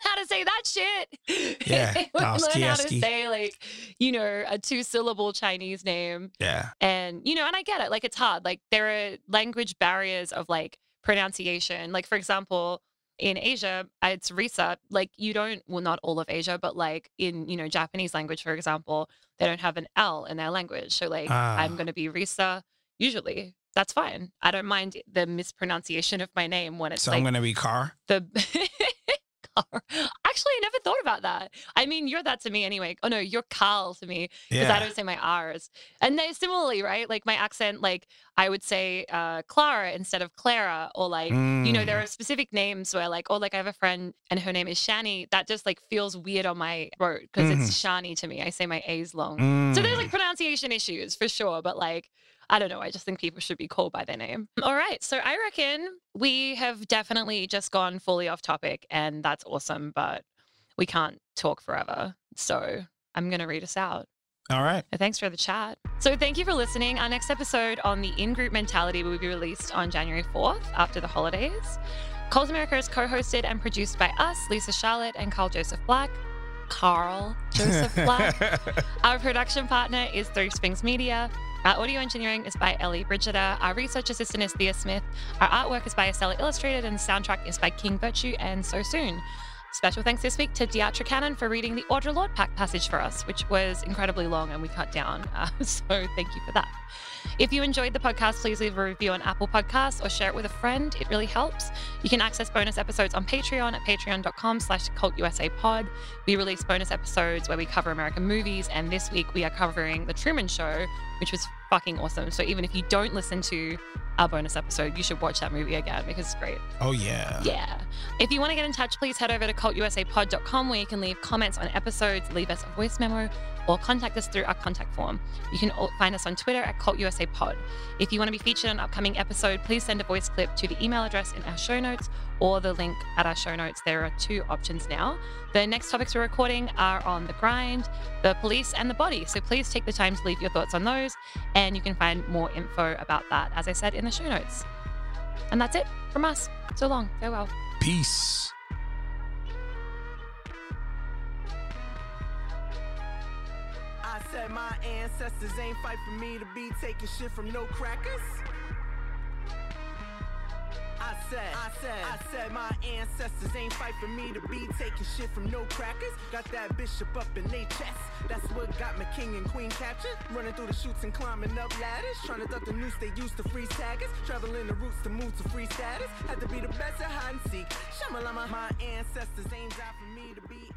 [LAUGHS] How to say that shit. Yeah, [LAUGHS] they learn how to say like, you know, a two syllable Chinese name. yeah, And, you know, and I get it. Like it's hard. Like there are language barriers of like pronunciation. Like, for example, in Asia, uh, it's Risa. Like you don't, well, not all of Asia, but like in, you know, Japanese language, for example, they don't have an L in their language. So like I'm Ah. going to be Risa usually. That's fine. I don't mind the mispronunciation of my name when it's so like I'm gonna be Car. the [LAUGHS] [LAUGHS] Actually, I never thought about that. I mean, you're that to me anyway. Oh no, you're Carl to me because I don't say my R's. And they similarly, right? Like my accent, like I would say uh, Clara instead of Clara, or like you know, there Mm. are specific names where like, oh, like I have a friend and her name is Shani. That just like feels weird on my throat because it's Shani to me. I say my A's long. So there's Mm. like pronunciation issues for sure, but like I don't know. I just think people should be called by their name. [LAUGHS] All right. So I reckon we have definitely just gone fully off topic, and that's awesome, but we can't talk forever. So I'm going to read us out. All right. Thanks for the chat. So, thank you for listening. Our next episode on the in group mentality will be released on January 4th after the holidays. Cult America is co hosted and produced by us, Lisa Charlotte, and Carl Joseph Black. Carl Joseph Black. [LAUGHS] Our production partner is Three Springs Media. Our audio engineering is by Ellie Brigida. Our research assistant is Thea Smith. Our artwork is by Estella Illustrated, and the soundtrack is by King Virtue and So Soon. Special thanks this week to Deatra Cannon for reading the Audre Lorde pack passage for us, which was incredibly long and we cut down. [LAUGHS] Uh, so thank you for that. If you enjoyed the podcast, please leave a review on Apple Podcasts or share it with a friend. It really helps. You can access bonus episodes on Patreon at patreon.com slash cultusapod. We release bonus episodes where we cover American movies, and this week we are covering The Truman Show, which was fucking awesome. So even if you don't listen to our bonus episode, you should watch that movie again because it's great. oh yeah. Yeah. If you want to get in touch, please head over to cultusapod.com where you can leave comments on episodes, leave us a voice memo, or contact us through our contact form. You can find us on Twitter at cultusapod. If you want to be featured on an upcoming episode, please send a voice clip to the email address in our show notes or the link at our show notes. There are two options now. The next topics we're recording are on the grind, the police, and the body. So please take the time to leave your thoughts on those, and you can find more info about that, as I said, in the show notes. And that's it from us. So long. Farewell. Peace. I said my ancestors ain't fight for me to be taking shit from no crackers. I said, I said, I said my ancestors ain't fight for me to be taking shit from no crackers. Got that bishop up in they chest. That's what got my king and queen captured. Running through the shoots and climbing up ladders. Trying to duck the noose they used to freeze taggers. Traveling the routes to move to free status. Had to be the best at hide and seek. Shamalama, my ancestors ain't die for me to be